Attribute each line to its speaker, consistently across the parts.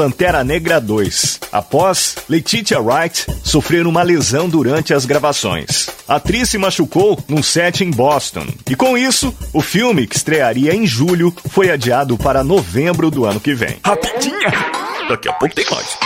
Speaker 1: Pantera Negra 2, após Letitia Wright sofrer uma lesão durante as gravações. A atriz se machucou num set em Boston, e com isso, o filme, que estrearia em julho, foi adiado para novembro do ano que vem.
Speaker 2: Rapidinha! Daqui a pouco tem mais.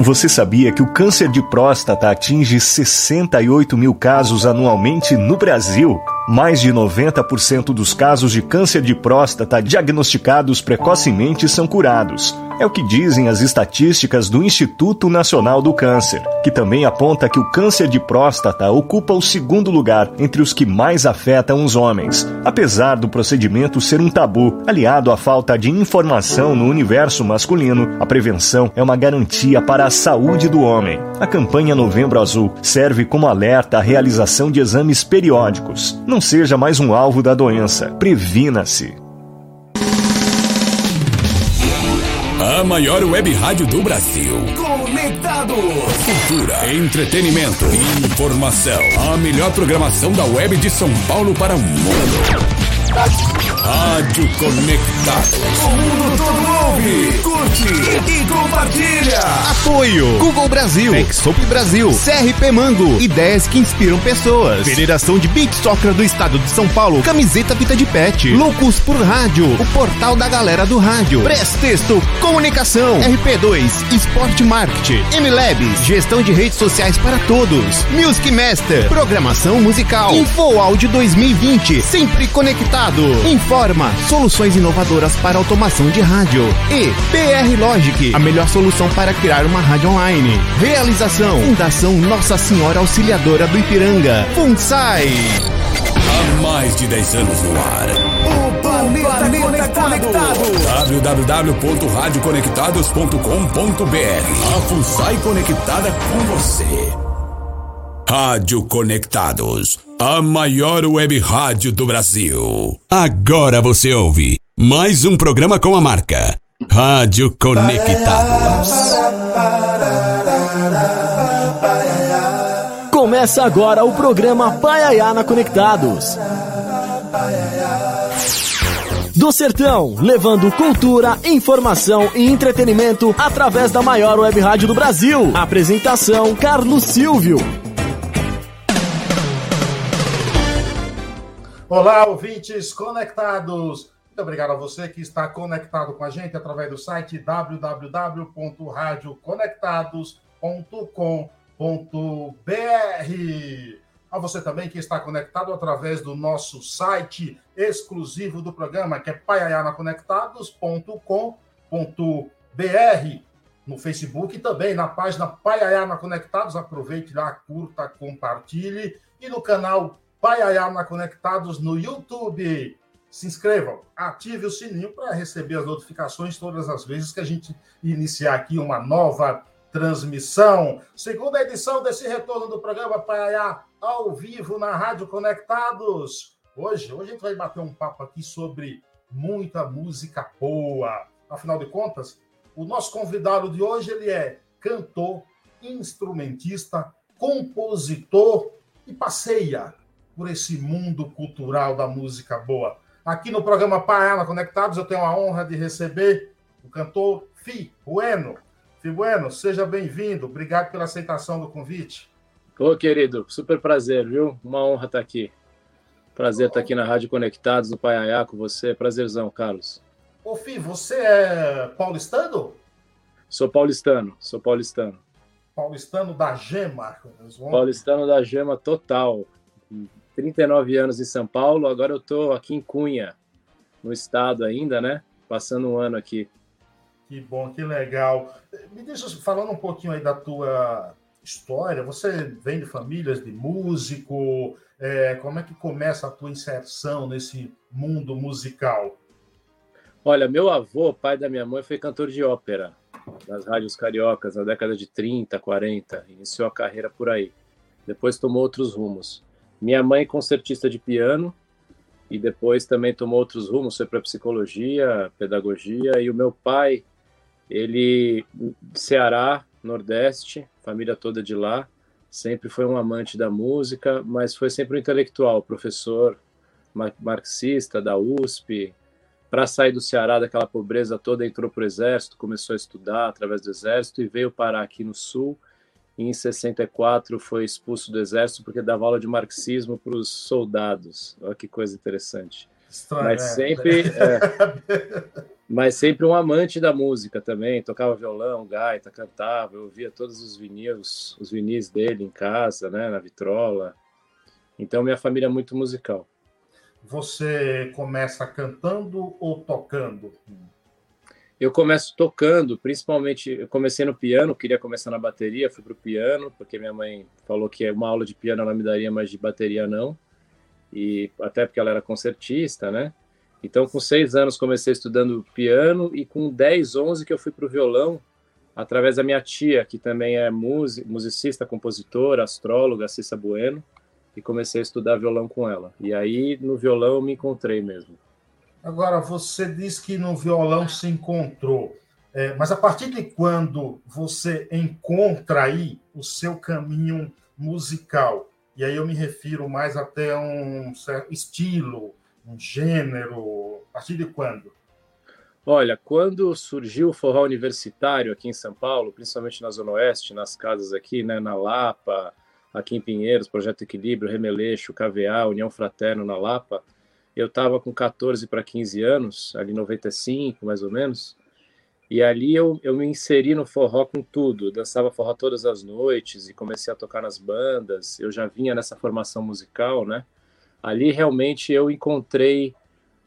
Speaker 1: Você sabia que o câncer de próstata atinge 68 mil casos anualmente no Brasil? Mais de 90% dos casos de câncer de próstata diagnosticados precocemente são curados. É o que dizem as estatísticas do Instituto Nacional do Câncer, que também aponta que o câncer de próstata ocupa o segundo lugar entre os que mais afetam os homens. Apesar do procedimento ser um tabu, aliado à falta de informação no universo masculino, a prevenção é uma garantia para a saúde do homem. A campanha Novembro Azul serve como alerta à realização de exames periódicos. Não seja mais um alvo da doença. Previna-se.
Speaker 3: A maior web rádio do Brasil.
Speaker 2: Conectados.
Speaker 3: Cultura, entretenimento, informação. A melhor programação da web de São Paulo para o mundo. Rádio Conectados.
Speaker 2: O mundo todo ouve, curte e compartilha.
Speaker 4: Apoio. Google Brasil, Exop Brasil, CRP Mango, ideias que inspiram pessoas. Federação de Beat Soccer do Estado de São Paulo, camiseta Vita de Pet, Loucos por Rádio, o portal da galera do rádio, Prestexto, Comunicação, RP2, Esporte Marketing, MLabs, gestão de redes sociais para todos, Music Master, programação musical, Info Áudio 2020, sempre conectado. Informa, soluções inovadoras para automação de rádio. E PR Logic, a melhor solução para criar uma rádio online. Realização, Fundação Nossa Senhora Auxiliadora do Ipiranga. FUNSAI.
Speaker 3: Há mais de 10 anos no ar.
Speaker 2: O planeta, conectado.
Speaker 3: www.radioconectados.com.br A FUNSAI conectada com você. Rádio Conectados, a maior web rádio do Brasil. Agora você ouve mais um programa com a marca Rádio Conectados.
Speaker 5: Começa agora o programa Paiaiana Conectados. Do Sertão, levando cultura, informação e entretenimento através da maior web rádio do Brasil. Apresentação: Carlos Silvio.
Speaker 6: Olá, ouvintes conectados! Muito obrigado a você que está conectado com a gente através do site www.radioconectados.com.br. A você também que está conectado através do nosso site exclusivo do programa, que é paiayanaconectados.com.br. No Facebook também na página Paiayana Conectados. Aproveite lá, curta, compartilhe. E no canal Paiayana Conectados no YouTube. Se inscrevam, ative o sininho para receber as notificações todas as vezes que a gente iniciar aqui uma nova transmissão. Segunda edição desse retorno do programa Paiaiá ao vivo na Rádio Conectados. Hoje, hoje a gente vai bater um papo aqui sobre muita música boa. Afinal de contas, o nosso convidado de hoje ele é cantor, instrumentista, compositor e passeia por esse mundo cultural da música boa. Aqui no programa Paela Conectados, eu tenho a honra de receber o cantor Fi Bueno. Fi Bueno, seja bem-vindo. Obrigado pela aceitação do convite.
Speaker 7: Ô, querido, super prazer, viu? Uma honra estar aqui. Prazer estar aqui na Rádio Conectados, no Paiaiá, com você. Prazerzão, Carlos.
Speaker 6: Ô, Fi, você é paulistano?
Speaker 7: Sou paulistano, sou paulistano.
Speaker 6: Paulistano da Gema.
Speaker 7: Paulistano da Gema total. 39 anos em São Paulo, agora eu estou aqui em Cunha, no estado ainda, né? Passando um ano aqui.
Speaker 6: Que bom, que legal. Me deixa falando um pouquinho aí da tua história. Você vem de famílias de músico? É, como é que começa a tua inserção nesse mundo musical?
Speaker 7: Olha, meu avô, pai da minha mãe, foi cantor de ópera nas rádios cariocas na década de 30, 40. Iniciou a carreira por aí. Depois tomou outros rumos. Minha mãe, concertista de piano, e depois também tomou outros rumos, foi para psicologia, pedagogia, e o meu pai, ele, Ceará, Nordeste, família toda de lá, sempre foi um amante da música, mas foi sempre um intelectual, professor marxista da USP, para sair do Ceará daquela pobreza toda, entrou para o exército, começou a estudar através do exército e veio parar aqui no sul. E em 64 foi expulso do exército porque dava aula de marxismo para os soldados. Olha que coisa interessante. Estranho, mas é. sempre, é, mas sempre um amante da música também. Tocava violão, gaita, cantava. Eu ouvia todos os vinis, os vinis dele em casa, né, na vitrola. Então minha família é muito musical.
Speaker 6: Você começa cantando ou tocando?
Speaker 7: Eu começo tocando, principalmente, eu comecei no piano, queria começar na bateria, fui pro piano, porque minha mãe falou que uma aula de piano ela me daria, mas de bateria não. E até porque ela era concertista, né? Então, com seis anos, comecei estudando piano e com 10, 11 que eu fui pro violão, através da minha tia, que também é musicista, compositora, astróloga, Cissa Bueno e comecei a estudar violão com ela. E aí no violão eu me encontrei mesmo.
Speaker 6: Agora, você diz que no violão se encontrou, é, mas a partir de quando você encontra aí o seu caminho musical, e aí eu me refiro mais até a um certo estilo, um gênero, a partir de quando?
Speaker 7: Olha, quando surgiu o forró universitário aqui em São Paulo, principalmente na Zona Oeste, nas casas aqui, né, na Lapa, aqui em Pinheiros, Projeto Equilíbrio, Remeleixo, KVA, União Fraterno na Lapa. Eu estava com 14 para 15 anos, ali 95 mais ou menos, e ali eu, eu me inseri no forró com tudo. dançava forró todas as noites e comecei a tocar nas bandas. Eu já vinha nessa formação musical, né? Ali realmente eu encontrei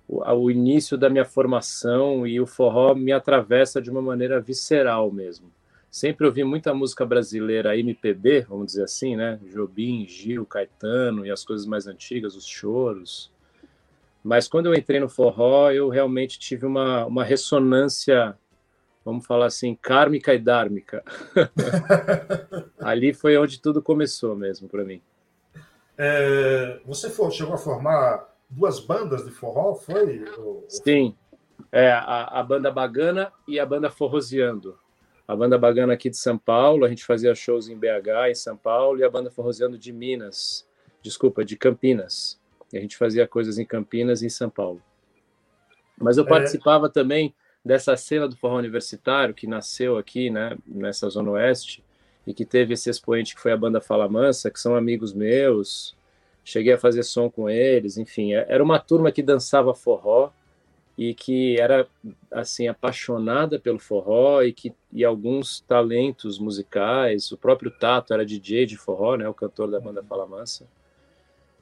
Speaker 7: o, o início da minha formação e o forró me atravessa de uma maneira visceral mesmo sempre ouvi muita música brasileira MPB, vamos dizer assim, né? Jobim, Gil, Caetano e as coisas mais antigas, os choros. Mas quando eu entrei no forró, eu realmente tive uma, uma ressonância, vamos falar assim, kármica e dármica. Ali foi onde tudo começou mesmo para mim.
Speaker 6: É, você for, chegou a formar duas bandas de forró, foi?
Speaker 7: Sim, é, a, a banda Bagana e a banda Forroseando a banda Bagana aqui de São Paulo, a gente fazia shows em BH, em São Paulo, e a banda Forroseando de Minas, desculpa, de Campinas. E a gente fazia coisas em Campinas e em São Paulo. Mas eu é. participava também dessa cena do forró universitário que nasceu aqui, né, nessa zona oeste, e que teve esse expoente que foi a banda Fala Mansa, que são amigos meus. Cheguei a fazer som com eles, enfim, é, era uma turma que dançava forró e que era assim apaixonada pelo forró e que e alguns talentos musicais, o próprio Tato era DJ de forró, né, o cantor da banda Fala Mansa.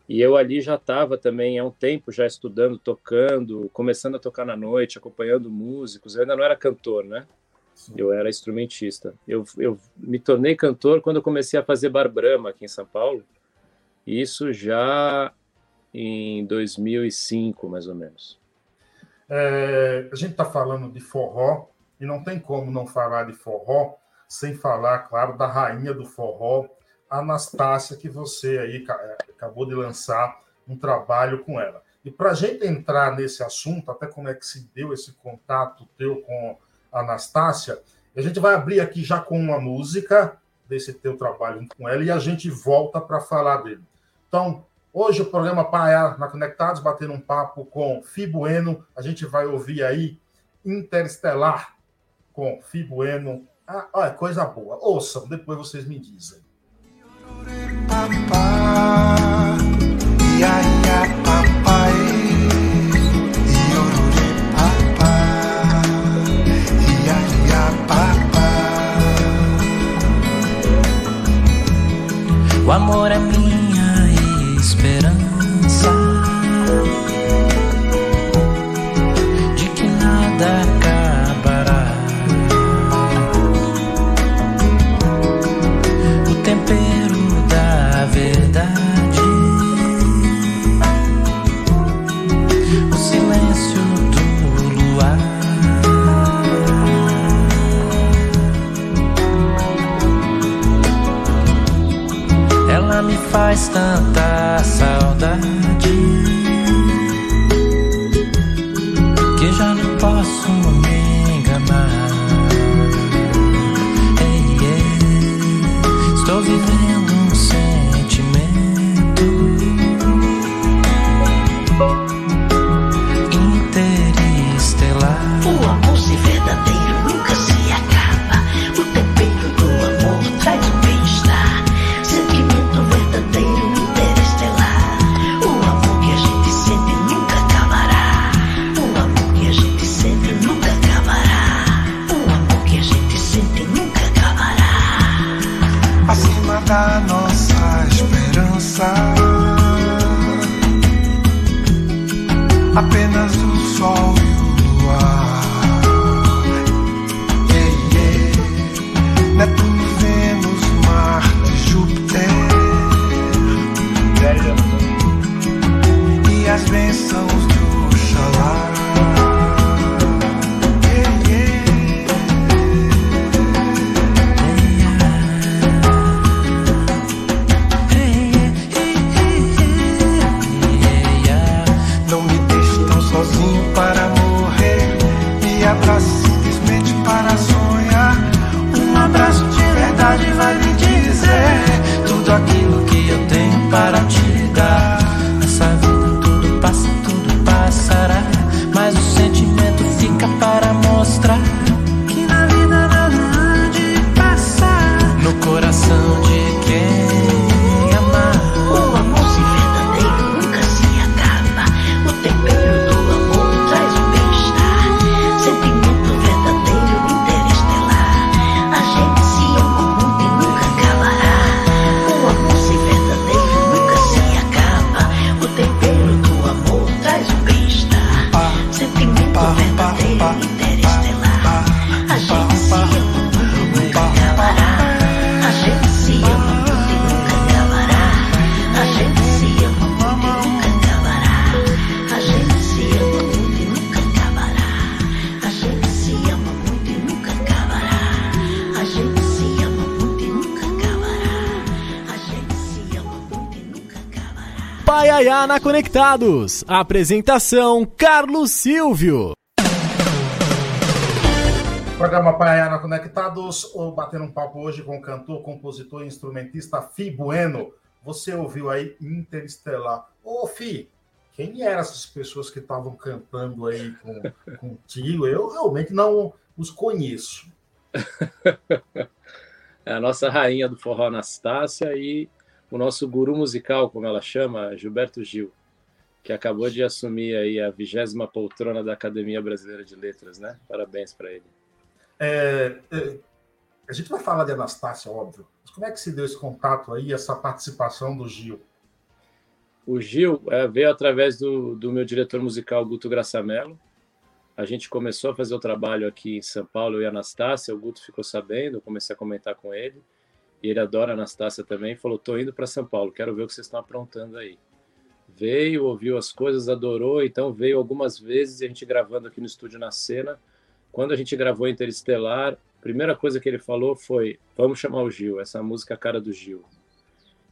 Speaker 7: E eu ali já estava também há um tempo já estudando, tocando, começando a tocar na noite, acompanhando músicos. Eu ainda não era cantor, né? Sim. Eu era instrumentista. Eu, eu me tornei cantor quando eu comecei a fazer bar brama aqui em São Paulo. Isso já em 2005, mais ou menos.
Speaker 6: É, a gente está falando de forró e não tem como não falar de forró sem falar, claro, da rainha do forró, Anastácia, que você aí é, acabou de lançar um trabalho com ela. E para a gente entrar nesse assunto, até como é que se deu esse contato teu com a Anastácia, a gente vai abrir aqui já com uma música desse teu trabalho com ela e a gente volta para falar dele. Então, Hoje o programa Paia na Conectados, batendo um papo com Fibueno. A gente vai ouvir aí Interestelar com Fibueno. Ah, olha, coisa boa. Ouçam, depois vocês me dizem.
Speaker 8: O amor é minha
Speaker 5: Conectados. Apresentação Carlos Silvio.
Speaker 6: Programa Paiaiá na Conectados, ou batendo um papo hoje com o cantor, compositor e instrumentista Fi Bueno. Você ouviu aí Interestelar. Ô, Fi, quem eram essas pessoas que estavam cantando aí com, contigo? Eu realmente não os conheço.
Speaker 7: é a nossa rainha do forró Anastácia e o nosso guru musical, como ela chama, Gilberto Gil, que acabou de assumir aí a vigésima poltrona da Academia Brasileira de Letras, né? Parabéns para ele.
Speaker 6: É, é, a gente vai falar de Anastácia, óbvio. Mas como é que se deu esse contato aí, essa participação do Gil?
Speaker 7: O Gil é, veio através do, do meu diretor musical, Guto Graçamelo. A gente começou a fazer o trabalho aqui em São Paulo, e Anastácia. O Guto ficou sabendo, eu comecei a comentar com ele. E ele adora Anastácia também. Falou: tô indo para São Paulo, quero ver o que vocês estão aprontando aí. Veio, ouviu as coisas, adorou. Então veio algumas vezes e a gente gravando aqui no estúdio na cena quando a gente gravou Interestelar, a primeira coisa que ele falou foi: vamos chamar o Gil, essa música é a cara do Gil.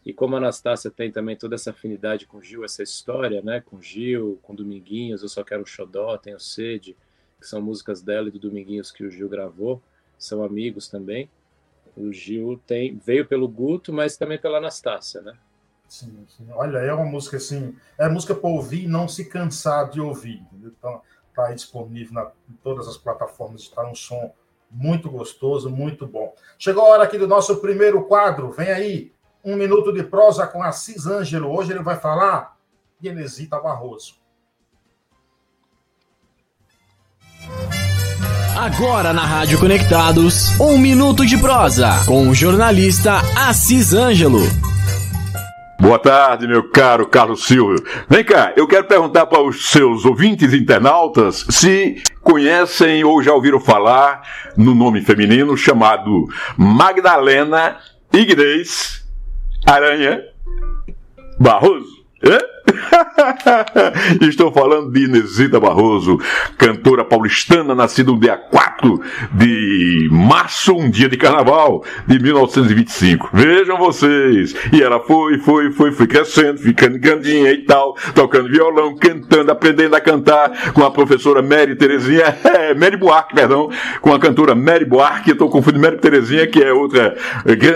Speaker 7: E como a Anastácia tem também toda essa afinidade com o Gil, essa história, né, com Gil, com Dominguinhos, Eu Só Quero um Xodó, Tenho Sede, que são músicas dela e do Dominguinhos que o Gil gravou, são amigos também. O Gil tem veio pelo Guto, mas também pela Anastácia, né?
Speaker 6: Sim, sim. Olha, é uma música assim, é música para ouvir e não se cansar de ouvir. Então, está disponível na, em todas as plataformas, está um som muito gostoso, muito bom. Chegou a hora aqui do nosso primeiro quadro, vem aí, um minuto de prosa com Assis Ângelo. Hoje ele vai falar de Enesita Barroso.
Speaker 5: Agora na Rádio Conectados, um minuto de prosa com o jornalista Assis Ângelo.
Speaker 9: Boa tarde, meu caro Carlos Silvio. Vem cá, eu quero perguntar para os seus ouvintes internautas se conhecem ou já ouviram falar no nome feminino chamado Magdalena Ignez Aranha Barroso. Estou falando de Inesita Barroso, cantora paulistana, nascida no dia 4 de março, um dia de carnaval de 1925. Vejam vocês. E ela foi, foi, foi, foi crescendo, ficando grandinha e tal, tocando violão, cantando, aprendendo a cantar com a professora Mary Terezinha, é, Mary Buarque, perdão, com a cantora Mary Buarque. Estou confundindo Mary Terezinha, que é outra,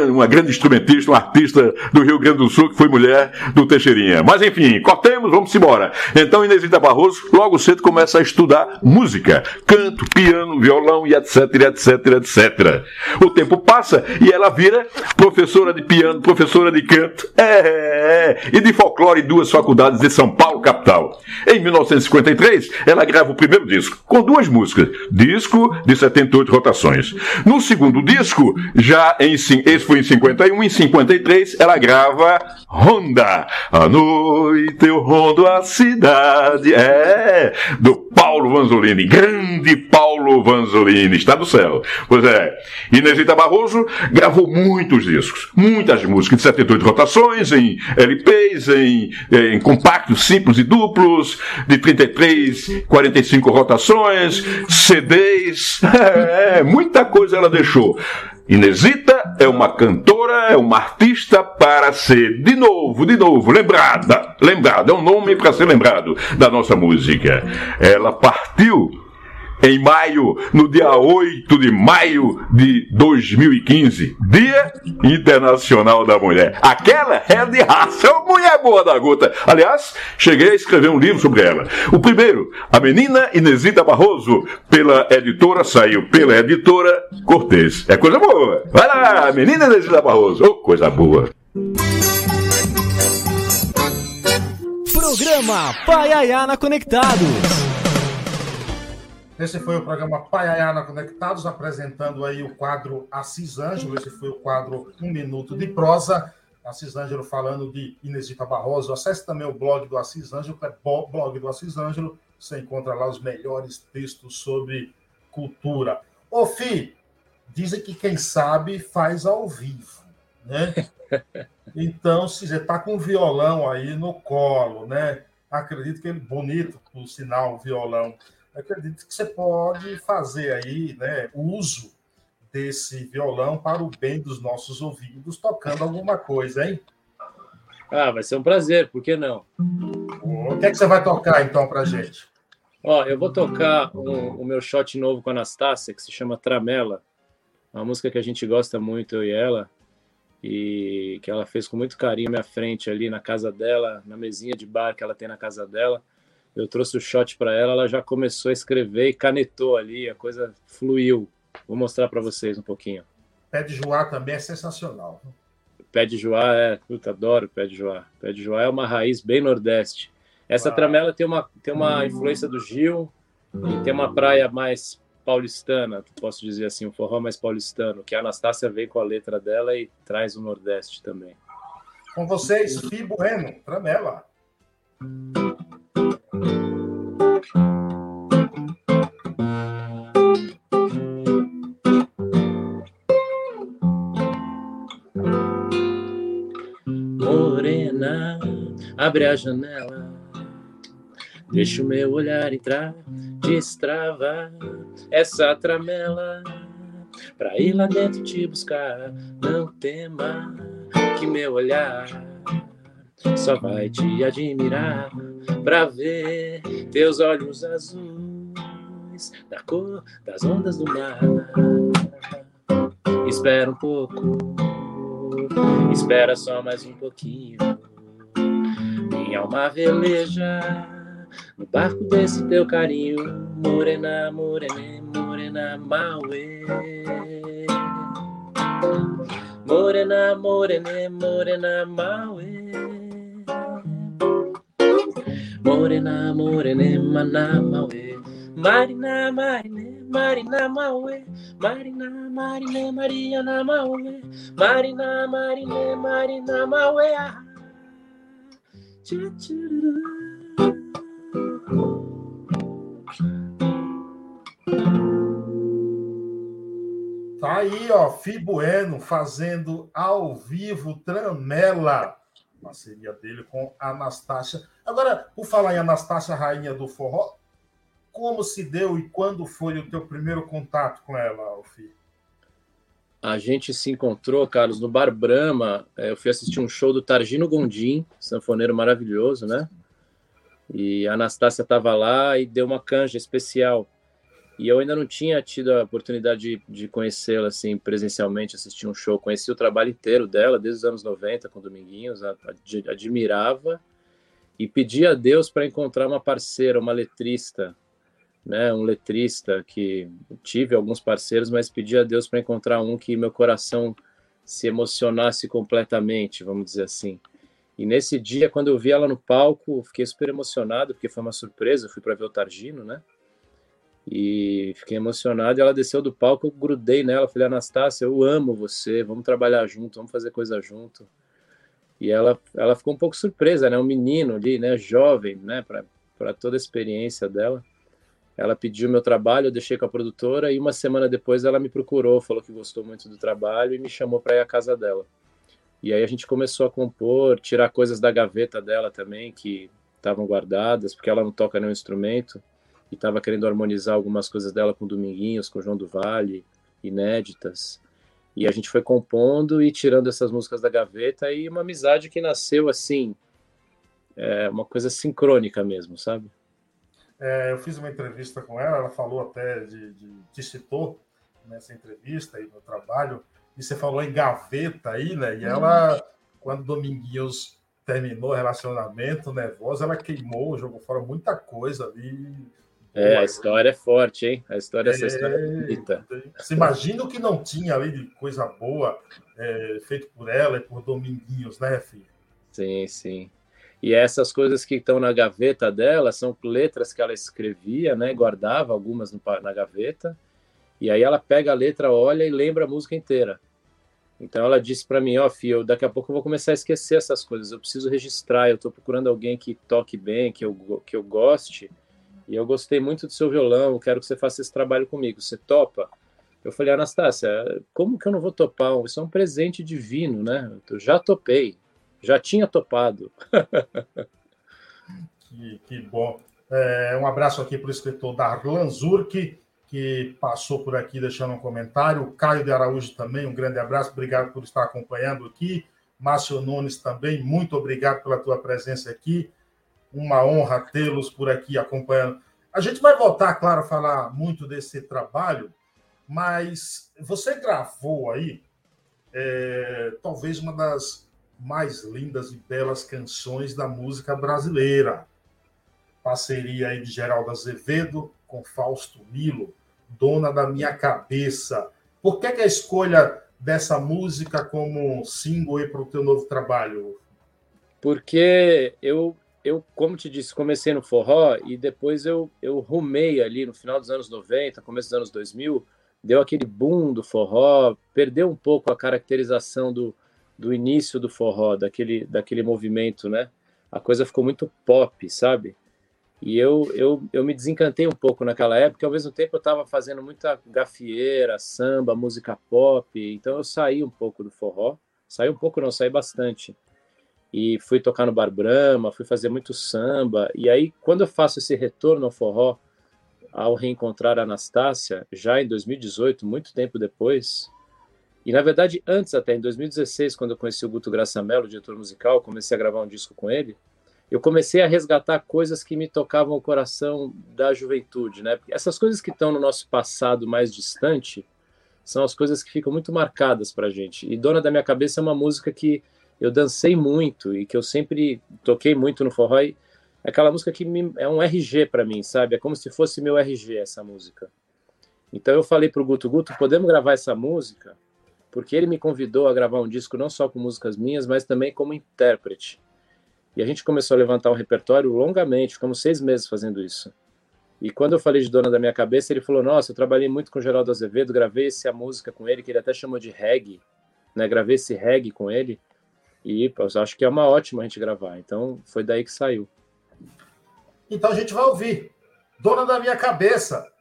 Speaker 9: uma grande instrumentista, uma artista do Rio Grande do Sul, que foi mulher do Teixeirinha. Mas enfim, cortemos, vamos embora. Então Inesita Barroso logo cedo começa a estudar música, canto, piano, violão e etc, etc, etc. O tempo passa e ela vira professora de piano, professora de canto é, é, é, e de folclore em duas faculdades de São Paulo, capital. Em 1953, ela grava o primeiro disco, com duas músicas, disco de 78 rotações. No segundo disco, já em, esse foi em 51, em 53, ela grava Honda, a noite eu rondo a cidade. É, do Paulo Vanzolini, grande Paulo Vanzolini, está do céu. Pois é, Inesita Barroso gravou muitos discos, muitas músicas de 78 rotações, em LPs, em, em compactos simples e duplos, de 33, 45 rotações, CDs, é, muita coisa ela deixou. Inesita é uma cantora, é uma artista para ser, de novo, de novo, lembrada. Lembrada, é um nome para ser lembrado da nossa música. Ela partiu em maio, no dia 8 de maio de 2015, Dia Internacional da Mulher. Aquela é de raça, é uma mulher boa da gota. Aliás, cheguei a escrever um livro sobre ela. O primeiro, A Menina Inesita Barroso, pela editora, saiu pela editora Cortês. É coisa boa. Vai lá, Menina Inesita Barroso. Oh, coisa boa.
Speaker 5: Programa Paiaiana Conectados.
Speaker 6: Esse foi o programa Paiaiana Conectados, apresentando aí o quadro Assis Ângelo. Esse foi o quadro Um Minuto de Prosa. Assis Ângelo falando de Inesita Barroso. Acesse também o blog do Assis Ângelo, que é blog do Assis Ângelo. Você encontra lá os melhores textos sobre cultura. Ô, Fi, dizem que quem sabe faz ao vivo, né? Então, se você está com o violão aí no colo, né? Acredito que ele bonito, por sinal, o violão acredito que você pode fazer aí né, uso desse violão para o bem dos nossos ouvidos, tocando alguma coisa, hein?
Speaker 7: Ah, vai ser um prazer, por que não?
Speaker 6: O que é que você vai tocar então pra gente?
Speaker 7: Ó, eu vou tocar um, o meu shot novo com a Anastácia, que se chama Tramela. Uma música que a gente gosta muito, eu e ela, e que ela fez com muito carinho à minha frente ali na casa dela, na mesinha de bar que ela tem na casa dela. Eu trouxe o shot para ela, ela já começou a escrever e canetou ali, a coisa fluiu. Vou mostrar para vocês um pouquinho.
Speaker 6: Pé de Joá também é sensacional.
Speaker 7: Pé de Joá é, puta, adoro pé de Joá. Pé de Joá é uma raiz bem nordeste. Essa Uau. tramela tem uma, tem uma influência do Gil e tem uma praia mais paulistana, posso dizer assim, um forró mais paulistano, que a Anastácia veio com a letra dela e traz o Nordeste também.
Speaker 6: Com vocês, Fi Bueno, tramela.
Speaker 7: Abre a janela, deixa o meu olhar entrar, destrava essa tramela pra ir lá dentro te buscar. Não tema que meu olhar só vai te admirar pra ver teus olhos azuis da cor das ondas do mar. Espera um pouco, espera só mais um pouquinho minha alma veleja no barco desse teu carinho, morena, morena, morena, mauê. Morena, morena, morena, mauê. Morena, morena, mana, mauê. Marina, Marina, Marina, mauê. Marina, Marina, Mariana, mauê. Marina, Marina, Marina, mauê. Ah.
Speaker 6: Tá aí, ó, Fibueno fazendo ao vivo Tramela, parceria dele com Anastácia. Agora, por falar em Anastácia, rainha do forró, como se deu e quando foi o teu primeiro contato com ela, Alfie?
Speaker 7: a gente se encontrou, Carlos, no Bar Brahma. É, eu fui assistir um show do Targino Gondim, sanfoneiro maravilhoso, né? E a Anastácia estava lá e deu uma canja especial. E eu ainda não tinha tido a oportunidade de, de conhecê-la assim presencialmente, assistir um show. Conheci o trabalho inteiro dela desde os anos 90 com Dominguinhos, a, a, admirava e pedia a Deus para encontrar uma parceira, uma letrista né, um letrista que tive alguns parceiros, mas pedi a Deus para encontrar um que meu coração se emocionasse completamente, vamos dizer assim. E nesse dia, quando eu vi ela no palco, fiquei super emocionado, porque foi uma surpresa, eu fui para ver o Targino, né? E fiquei emocionado, ela desceu do palco, eu grudei nela, falei, Anastácia, eu amo você, vamos trabalhar junto, vamos fazer coisa junto. E ela, ela ficou um pouco surpresa, né? Um menino ali, né? Jovem, né? Para toda a experiência dela. Ela pediu meu trabalho, eu deixei com a produtora e uma semana depois ela me procurou, falou que gostou muito do trabalho e me chamou para ir à casa dela. E aí a gente começou a compor, tirar coisas da gaveta dela também que estavam guardadas, porque ela não toca nenhum instrumento e estava querendo harmonizar algumas coisas dela com Dominguinhos, com João do Vale, inéditas. E a gente foi compondo e tirando essas músicas da gaveta e uma amizade que nasceu assim, é uma coisa sincrônica mesmo, sabe?
Speaker 6: É, eu fiz uma entrevista com ela, ela falou até de, de te citou nessa entrevista aí no trabalho, e você falou em gaveta aí, né? E ela, quando Dominguinhos terminou o relacionamento nervoso, ela queimou, jogou fora muita coisa ali.
Speaker 7: É, a história é forte, hein? A história, é, essa história é bonita.
Speaker 6: Você imagina o que não tinha ali de coisa boa é, feito por ela e por Dominguinhos, né, filho?
Speaker 7: Sim, sim. E essas coisas que estão na gaveta dela são letras que ela escrevia, né? Guardava algumas no, na gaveta. E aí ela pega a letra, olha e lembra a música inteira. Então ela disse para mim, ó, oh, filho, daqui a pouco eu vou começar a esquecer essas coisas. Eu preciso registrar. Eu estou procurando alguém que toque bem, que eu que eu goste. E eu gostei muito do seu violão. Quero que você faça esse trabalho comigo. Você topa? Eu falei, Anastácia, como que eu não vou topar? Isso é um presente divino, né? Eu já topei já tinha topado.
Speaker 6: que, que, bom. É, um abraço aqui para o escritor Darlan Zurk, que passou por aqui deixando um comentário. O Caio de Araújo também, um grande abraço. Obrigado por estar acompanhando aqui. Márcio Nunes também, muito obrigado pela tua presença aqui. Uma honra tê-los por aqui acompanhando. A gente vai voltar, claro, a falar muito desse trabalho, mas você gravou aí é, talvez uma das mais lindas e belas canções da música brasileira. Parceria aí de Geraldo Azevedo com Fausto Milo, Dona da Minha Cabeça. Por que, que a escolha dessa música como single para o teu novo trabalho?
Speaker 7: Porque eu, eu, como te disse, comecei no forró e depois eu, eu rumei ali no final dos anos 90, começo dos anos 2000, deu aquele boom do forró, perdeu um pouco a caracterização do, do início do forró, daquele, daquele movimento, né? A coisa ficou muito pop, sabe? E eu, eu, eu me desencantei um pouco naquela época, ao mesmo tempo eu estava fazendo muita gafieira, samba, música pop, então eu saí um pouco do forró, saí um pouco não, saí bastante. E fui tocar no Bar Brahma, fui fazer muito samba, e aí quando eu faço esse retorno ao forró, ao reencontrar a Anastácia, já em 2018, muito tempo depois, e na verdade antes até, em 2016, quando eu conheci o Guto Graça Mello, diretor musical, comecei a gravar um disco com ele, eu comecei a resgatar coisas que me tocavam o coração da juventude, né? Porque essas coisas que estão no nosso passado mais distante são as coisas que ficam muito marcadas para a gente. E Dona da Minha Cabeça é uma música que eu dancei muito e que eu sempre toquei muito no forró. E é aquela música que me, é um RG para mim, sabe? É como se fosse meu RG essa música. Então eu falei para o Guto, Guto, podemos gravar essa música? Porque ele me convidou a gravar um disco não só com músicas minhas, mas também como intérprete. E a gente começou a levantar um repertório longamente, ficamos seis meses fazendo isso. E quando eu falei de Dona da Minha Cabeça, ele falou: Nossa, eu trabalhei muito com o Geraldo Azevedo, gravei essa música com ele, que ele até chamou de reggae, né? Gravei esse reggae com ele. E eu acho que é uma ótima a gente gravar. Então foi daí que saiu.
Speaker 6: Então a gente vai ouvir Dona da Minha Cabeça,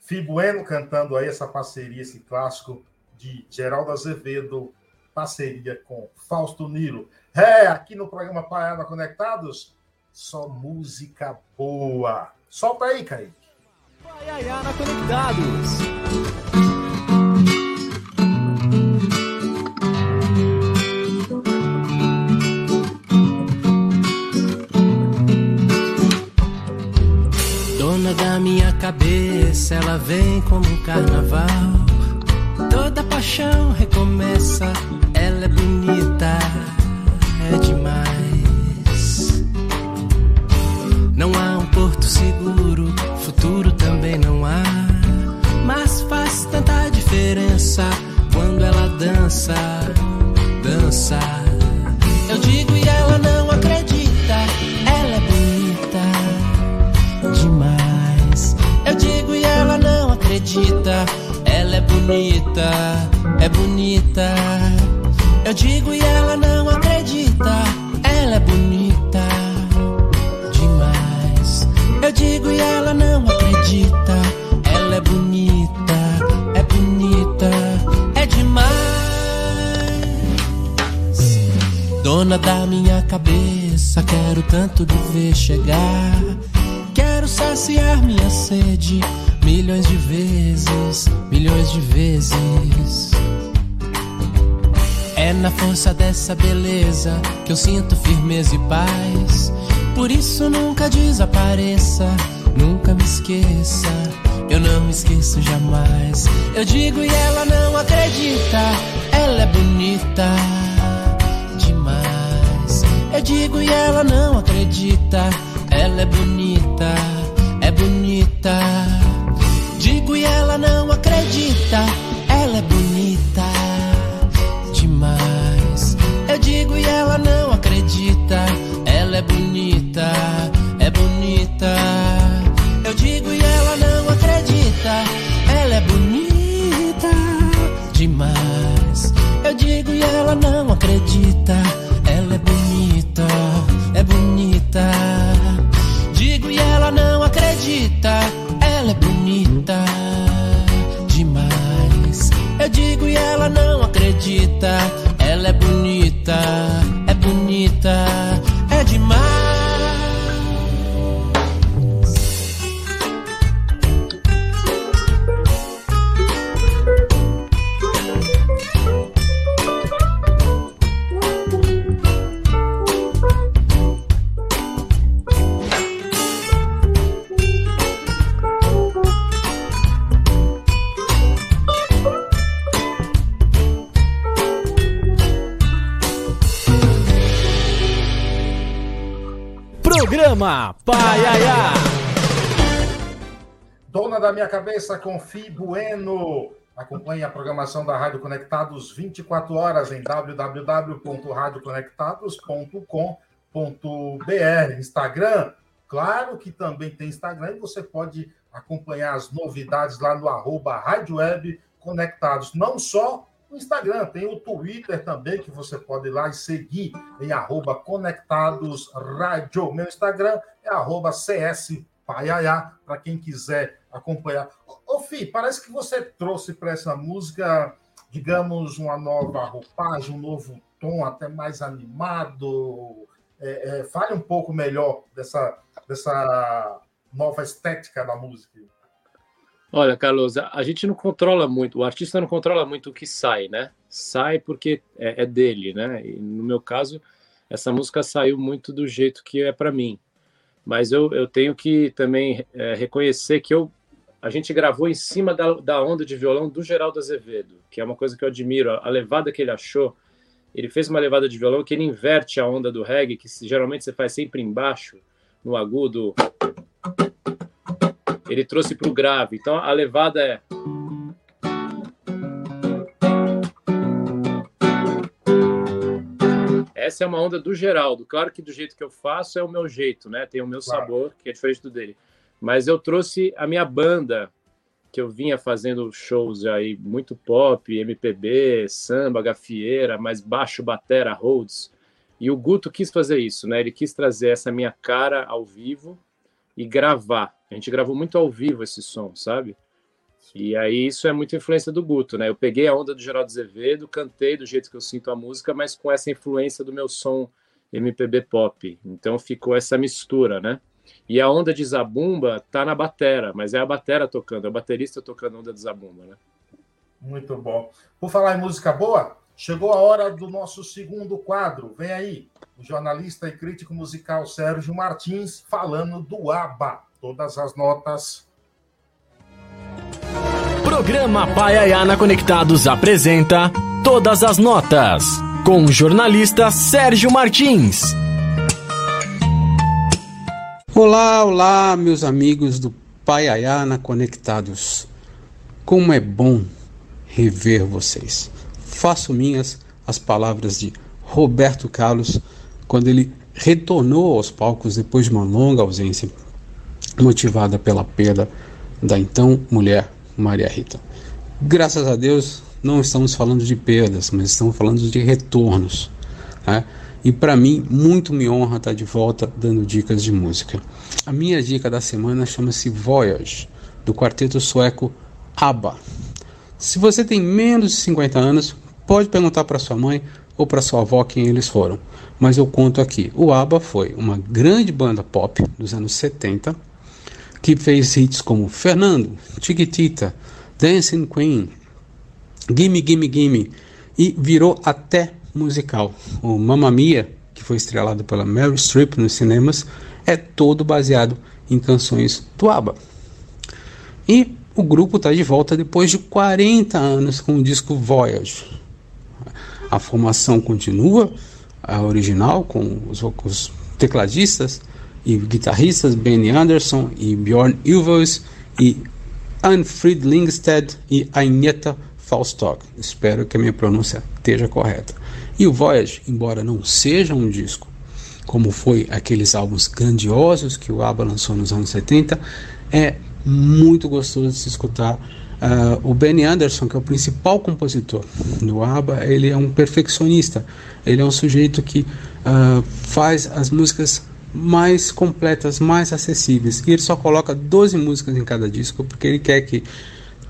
Speaker 6: Fibueno cantando aí essa parceria, esse clássico de Geraldo Azevedo, parceria com Fausto Nilo. É, aqui no programa Paiana Conectados, só música boa. Solta aí, Kaique.
Speaker 5: Paiana Conectados.
Speaker 8: Da minha cabeça, ela vem como um carnaval. Toda paixão recomeça, ela é bonita é demais. Não há um porto seguro, futuro também não há. Mas faz tanta diferença quando ela dança, dança. Eu digo e ela não acredita, ela é bonita, é bonita. Eu digo e ela não acredita, ela é bonita demais. Eu digo e ela não acredita, ela é bonita, é bonita, é demais. Dona da minha cabeça, quero tanto de ver chegar. Quero saciar minha sede milhões de vezes, milhões de vezes. É na força dessa beleza que eu sinto firmeza e paz. Por isso nunca desapareça, nunca me esqueça. Eu não esqueço jamais. Eu digo e ela não acredita. Ela é bonita demais. Eu digo e ela não acredita. Ela é bonita, é bonita. Digo e ela não acredita. Ela é bonita demais. Eu digo e ela não acredita. Ela é bonita, é bonita. Eu digo e ela não acredita. Ela é bonita demais. Eu digo e ela não acredita. Acredita. Ela bonita, é bonita,
Speaker 5: Paiaiá.
Speaker 6: Dona da minha cabeça, Confi Bueno. Acompanhe a programação da Rádio Conectados 24 horas em www.radioconectados.com.br. Instagram, claro que também tem Instagram e você pode acompanhar as novidades lá no arroba Rádio Web Conectados. Não só no Instagram, tem o Twitter também, que você pode ir lá e seguir em arroba Conectados Rádio. Meu Instagram é arroba CS Paiaiá, para quem quiser acompanhar. Ô, Fih, parece que você trouxe para essa música, digamos, uma nova roupagem, um novo tom, até mais animado. É, é, fale um pouco melhor dessa, dessa nova estética da música.
Speaker 7: Olha, Carlos, a gente não controla muito, o artista não controla muito o que sai, né? Sai porque é, é dele, né? E no meu caso, essa música saiu muito do jeito que é para mim. Mas eu, eu tenho que também é, reconhecer que eu, a gente gravou em cima da, da onda de violão do Geraldo Azevedo, que é uma coisa que eu admiro. A, a levada que ele achou, ele fez uma levada de violão que ele inverte a onda do reggae, que geralmente você faz sempre embaixo, no agudo ele trouxe para o grave. Então a levada é. Essa é uma onda do Geraldo. Claro que do jeito que eu faço é o meu jeito, né? Tem o meu claro. sabor, que é diferente do dele. Mas eu trouxe a minha banda, que eu vinha fazendo shows aí muito pop, MPB, samba, gafieira, mais baixo, batera, Rhodes. E o Guto quis fazer isso, né? Ele quis trazer essa minha cara ao vivo e gravar. A gente gravou muito ao vivo esse som, sabe? E aí isso é muita influência do Guto, né? Eu peguei a onda do Geraldo Azevedo, cantei do jeito que eu sinto a música, mas com essa influência do meu som MPB pop. Então ficou essa mistura, né? E a onda de Zabumba tá na batera, mas é a batera tocando, é o baterista tocando a onda de Zabumba, né?
Speaker 6: Muito bom. Por falar em música boa, chegou a hora do nosso segundo quadro. Vem aí, o jornalista e crítico musical Sérgio Martins falando do ABBA todas as notas.
Speaker 5: Programa Paiaiana Conectados apresenta Todas as Notas, com o jornalista Sérgio Martins.
Speaker 10: Olá, olá, meus amigos do Paiaiana Conectados. Como é bom rever vocês. Faço minhas as palavras de Roberto Carlos quando ele retornou aos palcos depois de uma longa ausência motivada pela perda da então mulher Maria Rita. Graças a Deus, não estamos falando de perdas, mas estamos falando de retornos. Né? E para mim, muito me honra estar de volta dando dicas de música. A minha dica da semana chama-se Voyage, do quarteto sueco ABBA. Se você tem menos de 50 anos, pode perguntar para sua mãe ou para sua avó quem eles foram. Mas eu conto aqui. O ABBA foi uma grande banda pop dos anos 70 que fez hits como Fernando, Chiquitita, Dancing Queen, Gimme Gimme Gimme e virou até musical. O Mamma Mia, que foi estrelado pela Meryl Streep nos cinemas, é todo baseado em canções do ABBA. E o grupo está de volta depois de 40 anos com o disco Voyage. A formação continua, a original, com os, os tecladistas e guitarristas Benny Anderson e Bjorn Ulvaeus e Anfrid Lingstedt e Agneta Faustog. Espero que a minha pronúncia esteja correta. E o Voyage, embora não seja um disco como foi aqueles álbuns grandiosos que o ABBA lançou nos anos 70, é muito gostoso de se escutar. Uh, o Benny Anderson, que é o principal compositor do ABBA, ele é um perfeccionista. Ele é um sujeito que uh, faz as músicas mais completas, mais acessíveis. E ele só coloca 12 músicas em cada disco porque ele quer que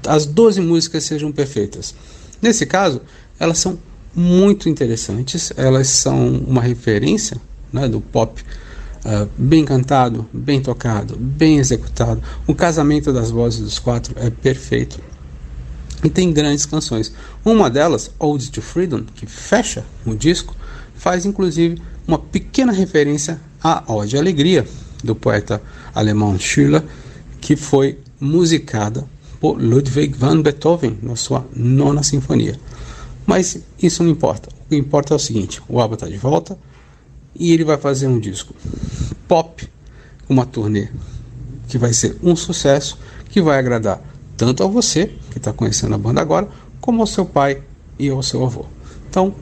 Speaker 10: as 12 músicas sejam perfeitas. Nesse caso, elas são muito interessantes, elas são uma referência né, do pop uh, bem cantado, bem tocado, bem executado. O casamento das vozes dos quatro é perfeito. E tem grandes canções. Uma delas, Ode to Freedom, que fecha o disco, faz inclusive uma pequena referência a Ode Alegria, do poeta alemão Schiller, que foi musicada por Ludwig van Beethoven na sua nona sinfonia. Mas isso não importa. O que importa é o seguinte: o ABBA está de volta e ele vai fazer um disco pop, uma turnê que vai ser um sucesso, que vai agradar tanto a você, que está conhecendo a banda agora, como ao seu pai e ao seu avô. Então,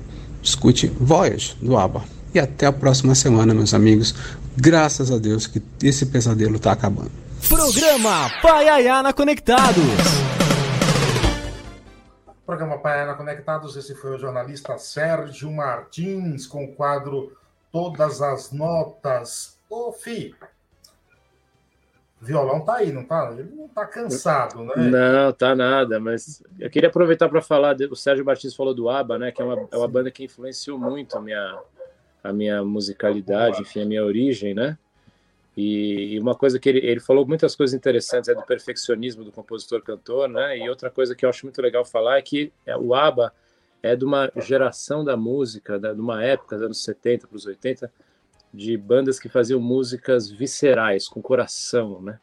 Speaker 10: escute Voyage do ABBA. E até a próxima semana, meus amigos. Graças a Deus que esse pesadelo está acabando.
Speaker 5: Programa Paiaiana Conectados.
Speaker 6: Programa Paiaiana Conectados, esse foi o jornalista Sérgio Martins com o quadro Todas as Notas. Ô, Fi, violão tá aí, não tá? Ele não tá cansado, né?
Speaker 7: Não, tá nada, mas eu queria aproveitar para falar, o Sérgio Martins falou do ABBA, né, que é uma, é uma banda que influenciou muito a minha, a minha musicalidade, enfim, a minha origem, né? E, e uma coisa que ele, ele falou muitas coisas interessantes é do perfeccionismo do compositor-cantor, né? E outra coisa que eu acho muito legal falar é que é, o ABBA é de uma geração da música, de uma época, dos anos 70 para os 80, de bandas que faziam músicas viscerais, com coração, né?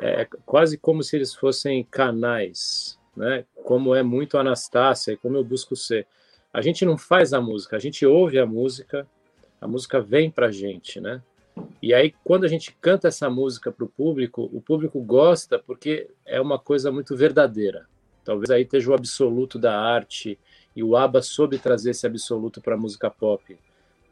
Speaker 7: É quase como se eles fossem canais, né? Como é muito Anastácia e como eu busco ser. A gente não faz a música, a gente ouve a música, a música vem para a gente, né? E aí, quando a gente canta essa música para o público, o público gosta porque é uma coisa muito verdadeira. Talvez aí esteja o absoluto da arte e o ABBA soube trazer esse absoluto para a música pop.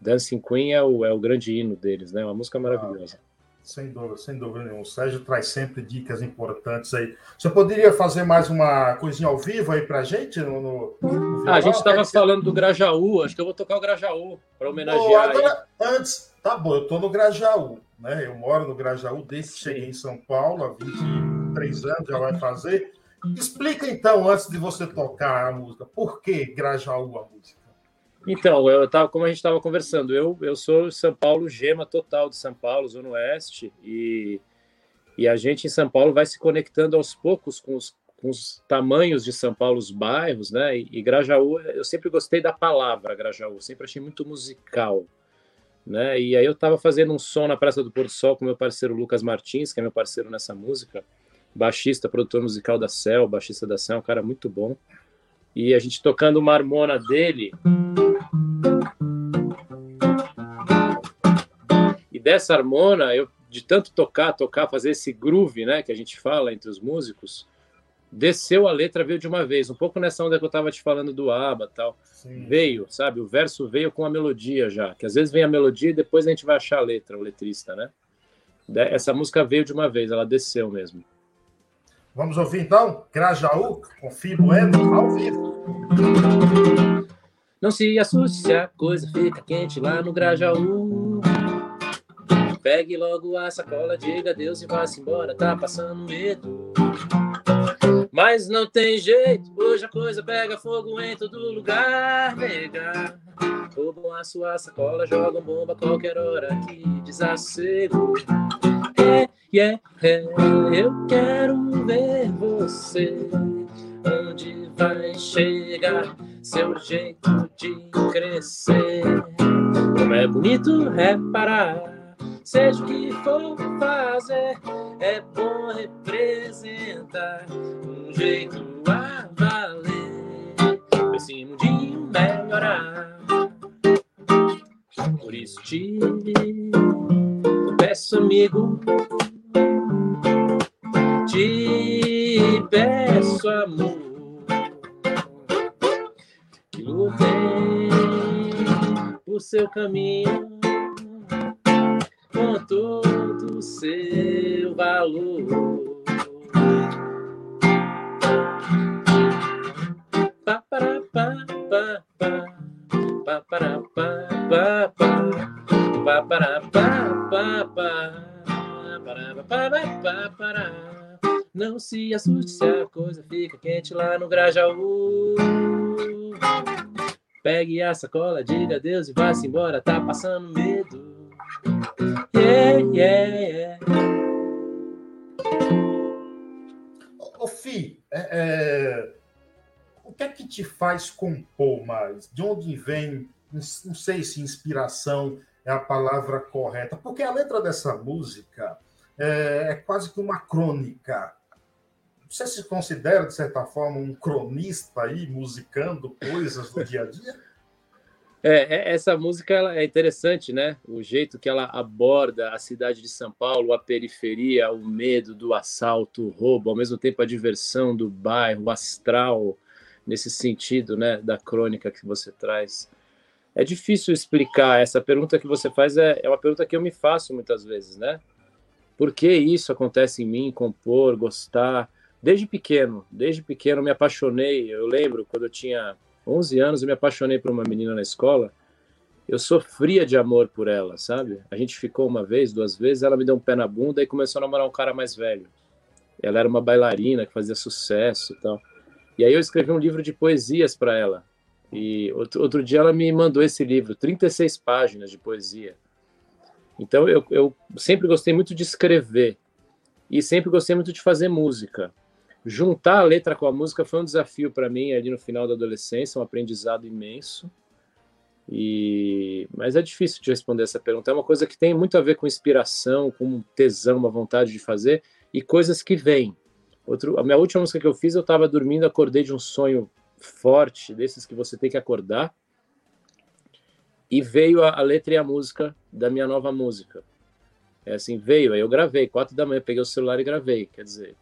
Speaker 7: Dancing Queen é o, é o grande hino deles, né? Uma música maravilhosa.
Speaker 6: Sem dúvida, sem dúvida nenhuma. O Sérgio traz sempre dicas importantes aí. Você poderia fazer mais uma coisinha ao vivo aí pra gente? No, no,
Speaker 7: no ah, a gente estava falando do Grajaú, acho que eu vou tocar o Grajaú para homenagear.
Speaker 6: agora, antes, tá bom, eu estou no Grajaú, né? Eu moro no Grajaú desde que cheguei em São Paulo, há 23 anos já vai fazer. Explica então, antes de você tocar a música, por que Grajaú a música?
Speaker 7: Então, eu tava, como a gente estava conversando, eu, eu sou São Paulo, gema total de São Paulo, Zona Oeste, e, e a gente em São Paulo vai se conectando aos poucos com os, com os tamanhos de São Paulo, os bairros, né? E, e Grajaú, eu sempre gostei da palavra Grajaú, sempre achei muito musical, né? E aí eu estava fazendo um som na Praça do Porto Sol com meu parceiro Lucas Martins, que é meu parceiro nessa música, baixista, produtor musical da Cell, baixista da Cell, um cara muito bom. E a gente tocando uma harmona dele. E dessa harmona, eu de tanto tocar, tocar, fazer esse groove, né, que a gente fala entre os músicos, desceu a letra, veio de uma vez, um pouco nessa onda que eu estava te falando do ABBA tal. Sim. Veio, sabe? O verso veio com a melodia já, que às vezes vem a melodia e depois a gente vai achar a letra, o letrista, né? Essa música veio de uma vez, ela desceu mesmo.
Speaker 6: Vamos ouvir então Grajaú com Fibo Bueno ao vivo.
Speaker 7: Não se assuste se a coisa fica quente lá no Grajaú. Pegue logo a sacola, diga adeus e vá-se embora, tá passando medo. Mas não tem jeito, hoje a coisa pega fogo em todo lugar, nega. Roubam a sua sacola, jogam bomba qualquer hora que desacerto. É, yeah, é, eu quero ver você. Onde vai chegar seu jeito de crescer? Como é bonito reparar. Seja o que for fazer, é bom representar um jeito a valer. Esse mundinho melhorar. Por isso te peço, amigo, te peço, amor, que lutei por seu caminho com todo o seu valor. Pa, Não se assuste se a coisa fica quente lá no Grajaú. Pegue a sacola, diga adeus e vá-se embora, tá passando medo. Yeah, yeah, yeah.
Speaker 6: Ô, Fi, é, é, o que é que te faz compor mais? De onde vem, não sei se inspiração é a palavra correta, porque a letra dessa música é, é quase que uma crônica. Você se considera, de certa forma, um cronista aí, musicando coisas do dia a dia?
Speaker 7: É, é, essa música ela é interessante, né? O jeito que ela aborda a cidade de São Paulo, a periferia, o medo do assalto, o roubo, ao mesmo tempo a diversão do bairro, o astral, nesse sentido, né, da crônica que você traz. É difícil explicar. Essa pergunta que você faz é, é uma pergunta que eu me faço muitas vezes, né? Por que isso acontece em mim? Compor, gostar. Desde pequeno, desde pequeno me apaixonei. Eu lembro quando eu tinha 11 anos, eu me apaixonei por uma menina na escola. Eu sofria de amor por ela, sabe? A gente ficou uma vez, duas vezes, ela me deu um pé na bunda e começou a namorar um cara mais velho. Ela era uma bailarina que fazia sucesso e tal. E aí eu escrevi um livro de poesias para ela. E outro, outro dia ela me mandou esse livro, 36 páginas de poesia. Então eu, eu sempre gostei muito de escrever e sempre gostei muito de fazer música. Juntar a letra com a música foi um desafio para mim ali no final da adolescência, um aprendizado imenso. E mas é difícil de responder essa pergunta. É uma coisa que tem muito a ver com inspiração, com tesão, uma vontade de fazer e coisas que vêm. Outro, a minha última música que eu fiz, eu estava dormindo, acordei de um sonho forte, desses que você tem que acordar, e veio a, a, letra e a música da minha nova música. É assim, veio, aí eu gravei, quatro da manhã, peguei o celular e gravei, quer dizer,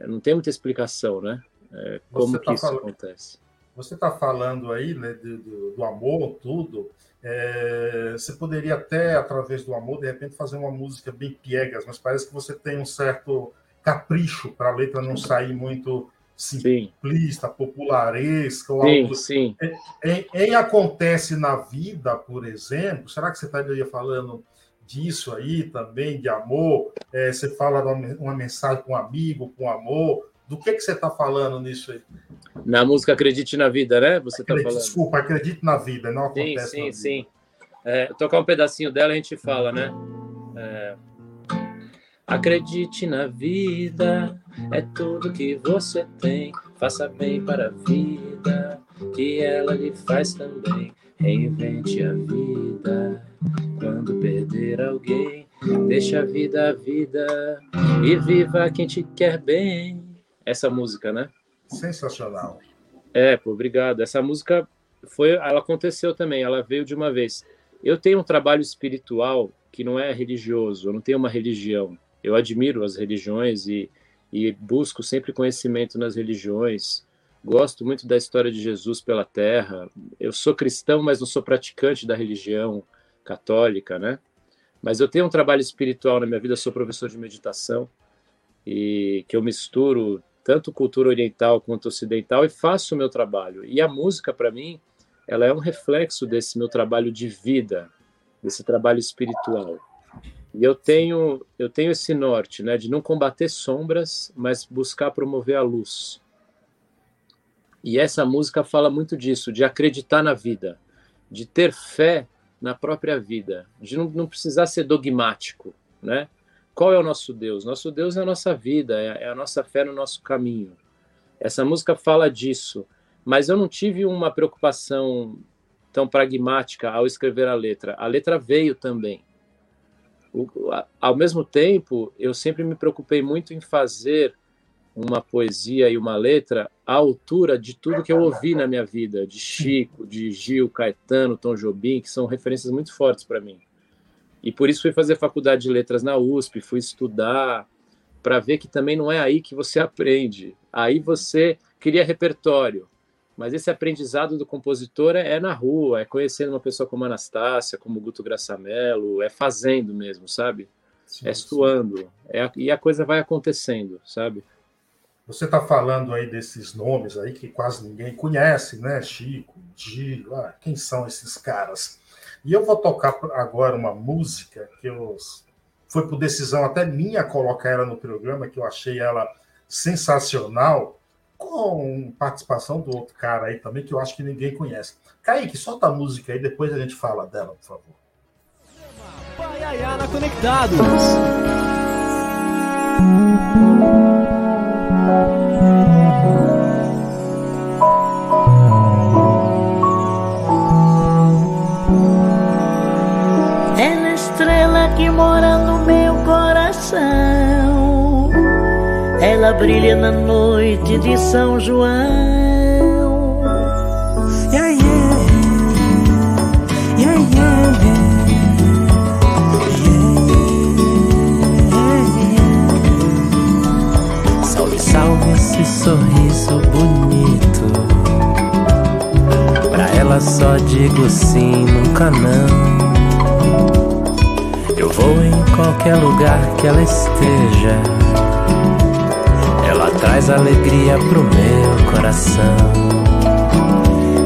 Speaker 7: não tem muita explicação, né? É, como tá que isso falando, acontece.
Speaker 6: Você está falando aí né, do, do, do amor, tudo, é, você poderia até, através do amor, de repente fazer uma música bem piegas, mas parece que você tem um certo capricho para a letra não sair muito simplista, sim. popularesca. Ou
Speaker 7: sim, algo... sim.
Speaker 6: Em, em, Acontece na Vida, por exemplo, será que você estaria falando disso aí também, de amor? É, você fala uma, mensagem com um amigo, com amor. Do que, que você está falando nisso aí?
Speaker 7: Na música Acredite na Vida, né? Você está falando.
Speaker 6: Desculpa, Acredite na Vida, não acontece
Speaker 7: Sim, sim, sim. É, tocar um pedacinho dela a gente fala, né? É... Acredite na vida, é tudo que você tem. Faça bem para a vida, que ela lhe faz também. Reinvente a vida quando perder alguém. Deixa a vida a vida e viva quem te quer bem. Essa música, né?
Speaker 6: Sensacional.
Speaker 7: É, pô, obrigado. Essa música foi, ela aconteceu também, ela veio de uma vez. Eu tenho um trabalho espiritual que não é religioso, eu não tenho uma religião eu admiro as religiões e, e busco sempre conhecimento nas religiões. Gosto muito da história de Jesus pela terra. Eu sou cristão, mas não sou praticante da religião católica, né? Mas eu tenho um trabalho espiritual na minha vida, sou professor de meditação e que eu misturo tanto cultura oriental quanto ocidental e faço o meu trabalho. E a música para mim, ela é um reflexo desse meu trabalho de vida, desse trabalho espiritual. E eu tenho, eu tenho esse norte, né, de não combater sombras, mas buscar promover a luz. E essa música fala muito disso, de acreditar na vida, de ter fé na própria vida, de não, não precisar ser dogmático, né? Qual é o nosso Deus? Nosso Deus é a nossa vida, é, é a nossa fé no nosso caminho. Essa música fala disso, mas eu não tive uma preocupação tão pragmática ao escrever a letra. A letra veio também ao mesmo tempo, eu sempre me preocupei muito em fazer uma poesia e uma letra à altura de tudo que eu ouvi na minha vida, de Chico, de Gil, Caetano, Tom Jobim, que são referências muito fortes para mim. E por isso fui fazer faculdade de letras na USP, fui estudar para ver que também não é aí que você aprende. Aí você cria repertório. Mas esse aprendizado do compositor é, é, na rua, é conhecendo uma pessoa como Anastácia, como Guto Graçamelo, é fazendo mesmo, sabe? Sim, é suando. É, e a coisa vai acontecendo, sabe?
Speaker 6: Você está falando aí desses nomes aí que quase ninguém conhece, né? Chico, Gil, ah, quem são esses caras? E eu vou tocar agora uma música que eu, foi por decisão até minha colocar ela no programa, que eu achei ela sensacional com participação do outro cara aí também, que eu acho que ninguém conhece. Kaique, solta a música aí, depois a gente fala dela, por favor.
Speaker 5: Paiaiana Conectados.
Speaker 11: estrela brilha na noite de São João. Salve, salve esse sorriso bonito.
Speaker 8: Pra ela só digo sim, nunca não. Eu vou em qualquer lugar que ela esteja Traz alegria pro meu coração.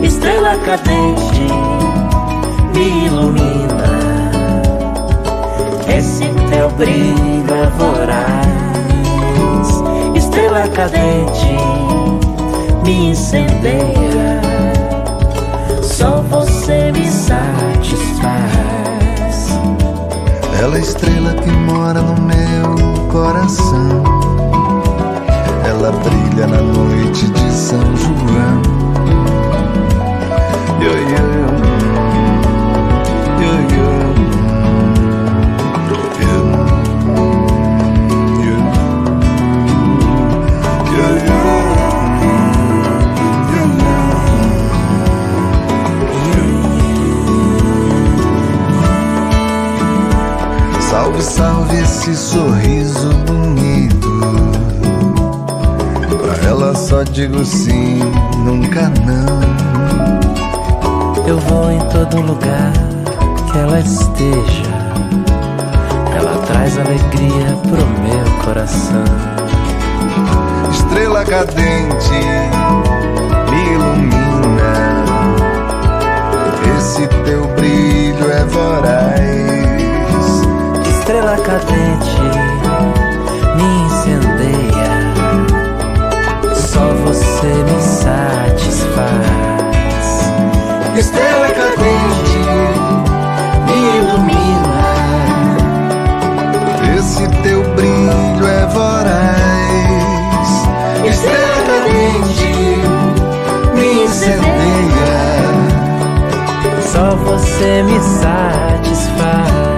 Speaker 11: Estrela cadente me ilumina. Esse teu brilho é voraz. Estrela cadente me incendeia. Só você me satisfaz.
Speaker 12: Ela é estrela que mora no meu coração. Brilha na noite de São João. Salve, salve esse sorriso bonito. Pra ela só digo sim, nunca não.
Speaker 8: Eu vou em todo lugar que ela esteja. Ela traz alegria pro meu coração.
Speaker 12: Estrela cadente me ilumina. Esse teu brilho é voraz.
Speaker 8: Estrela cadente Só você me satisfaz.
Speaker 12: Estrela cadente me ilumina. Esse teu brilho é voraz. Estrela cadente me incendeia.
Speaker 8: Só você me satisfaz.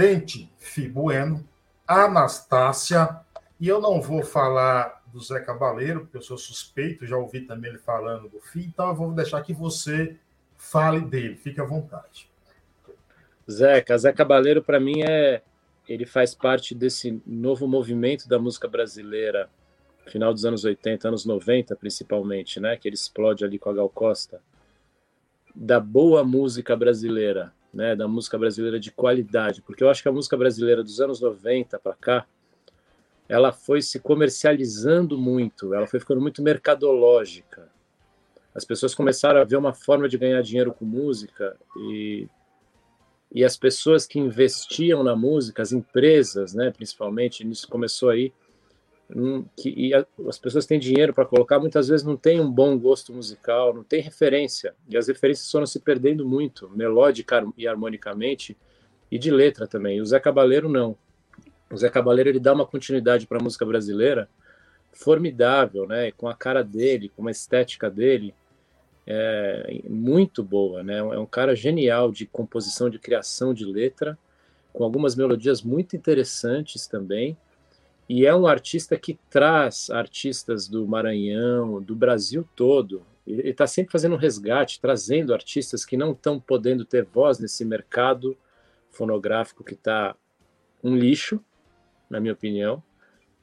Speaker 12: Cadente,
Speaker 6: Fibueno, Anastácia, e eu não vou falar do Zé Cabaleiro, porque eu sou suspeito, já ouvi também ele falando do FI, então eu vou deixar que você fale dele, fique à vontade.
Speaker 7: Zeca, Zé Cabaleiro para mim é ele faz parte desse novo movimento da música brasileira, final dos anos 80, anos 90 principalmente, né, que ele explode ali com a Gal Costa, da boa música brasileira, né, da música brasileira de qualidade, porque eu acho que a música brasileira dos anos 90 para cá, ela foi se comercializando muito, ela foi ficando muito mercadológica. As pessoas começaram a ver uma forma de ganhar dinheiro com música e e as pessoas que investiam na música, as empresas, né, principalmente, isso começou aí, que e a, as pessoas têm dinheiro para colocar, muitas vezes não tem um bom gosto musical, não tem referência, e as referências foram se perdendo muito, melódica e harmonicamente, e de letra também. E o Zé Cabaleiro não. O Zé Cabaleiro ele dá uma continuidade para a música brasileira formidável, né, com a cara dele, com a estética dele, é, muito boa, né? É um cara genial de composição, de criação de letra, com algumas melodias muito interessantes também. E é um artista que traz artistas do Maranhão, do Brasil todo. Ele está sempre fazendo um resgate, trazendo artistas que não estão podendo ter voz nesse mercado fonográfico que está um lixo, na minha opinião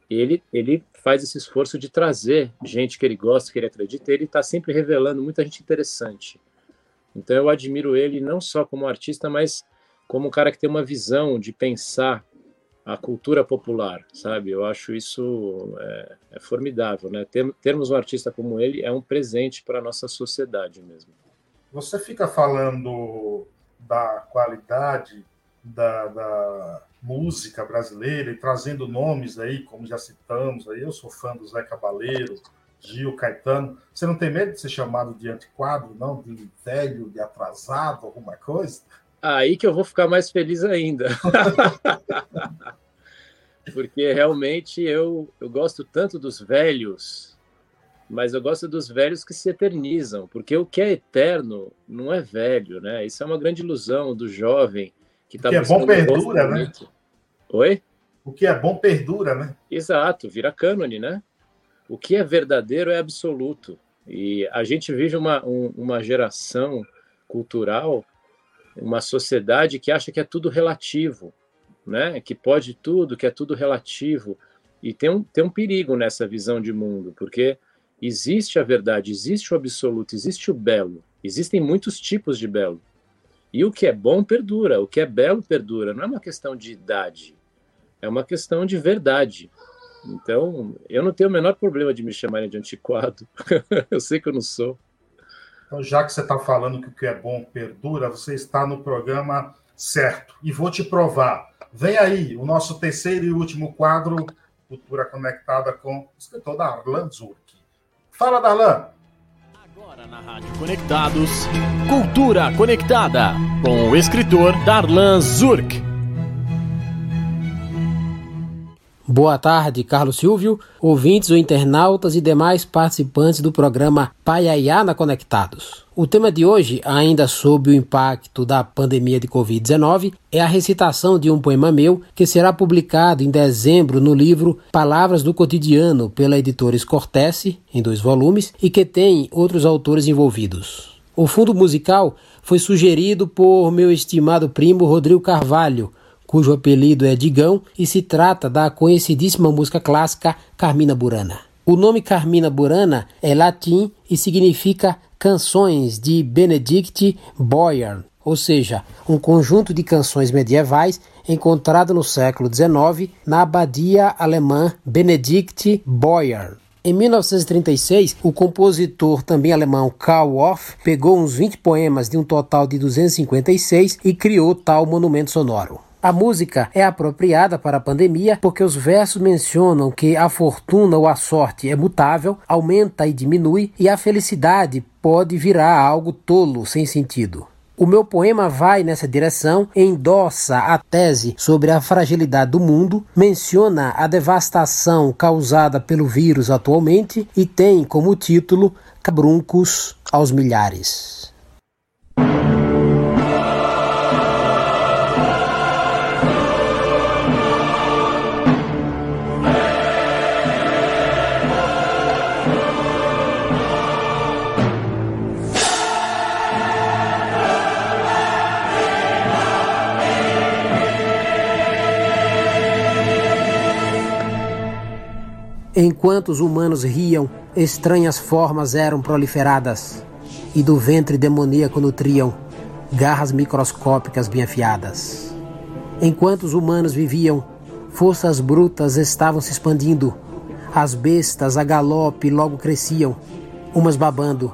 Speaker 7: ele, ele faz esse esforço de trazer gente que ele gosta, que ele acredita, e ele está sempre revelando muita gente interessante. Então eu admiro ele não só como artista, mas como um cara que tem uma visão de pensar a cultura popular, sabe? Eu acho isso é, é formidável, né? Ter, termos um artista como ele é um presente para a nossa sociedade mesmo.
Speaker 6: Você fica falando da qualidade da, da música brasileira e trazendo nomes aí, como já citamos, aí eu sou fã do Zé Cabaleiro, Gil Caetano. Você não tem medo de ser chamado de antiquado, não? De velho, de atrasado, alguma coisa?
Speaker 7: Aí que eu vou ficar mais feliz ainda. Porque realmente eu, eu gosto tanto dos velhos, mas eu gosto dos velhos que se eternizam, porque o que é eterno não é velho, né? Isso é uma grande ilusão do jovem que está
Speaker 6: O que é bom perdura, né?
Speaker 7: Oi?
Speaker 6: O que é bom perdura, né?
Speaker 7: Exato, vira cânone, né? O que é verdadeiro é absoluto. E a gente vive uma, um, uma geração cultural, uma sociedade que acha que é tudo relativo, né? Que pode tudo, que é tudo relativo. E tem um, tem um perigo nessa visão de mundo, porque existe a verdade, existe o absoluto, existe o belo. Existem muitos tipos de belo. E o que é bom perdura, o que é belo perdura. Não é uma questão de idade, é uma questão de verdade. Então, eu não tenho o menor problema de me chamarem de antiquado. eu sei que eu não sou.
Speaker 6: Então, já que você está falando que o que é bom perdura, você está no programa certo. E vou te provar. Vem aí o nosso terceiro e último quadro, Cultura Conectada, com o escritor Darlan Zurk. Fala, Darlan!
Speaker 5: Agora na Rádio Conectados, Cultura Conectada, com o escritor Darlan Zurk.
Speaker 13: Boa tarde, Carlos Silvio, ouvintes ou internautas e demais participantes do programa Paiaiana Conectados. O tema de hoje, ainda sob o impacto da pandemia de Covid-19, é a recitação de um poema meu que será publicado em dezembro no livro Palavras do Cotidiano pela editora Scortese, em dois volumes, e que tem outros autores envolvidos. O fundo musical foi sugerido por meu estimado primo Rodrigo Carvalho, cujo apelido é Digão, e se trata da conhecidíssima música clássica Carmina Burana. O nome Carmina Burana é latim e significa canções de Benedict Boyard, ou seja, um conjunto de canções medievais encontrado no século XIX na abadia alemã Benedict Boyard. Em 1936, o compositor também alemão Karl Orff pegou uns 20 poemas de um total de 256 e criou tal monumento sonoro. A música é apropriada para a pandemia porque os versos mencionam que a fortuna ou a sorte é mutável, aumenta e diminui, e a felicidade pode virar algo tolo, sem sentido. O meu poema vai nessa direção, endossa a tese sobre a fragilidade do mundo, menciona a devastação causada pelo vírus atualmente e tem como título Cabruncos aos milhares. Enquanto os humanos riam, estranhas formas eram proliferadas, e do ventre demoníaco nutriam garras microscópicas bem afiadas. Enquanto os humanos viviam, forças brutas estavam se expandindo, as bestas a galope logo cresciam, umas babando,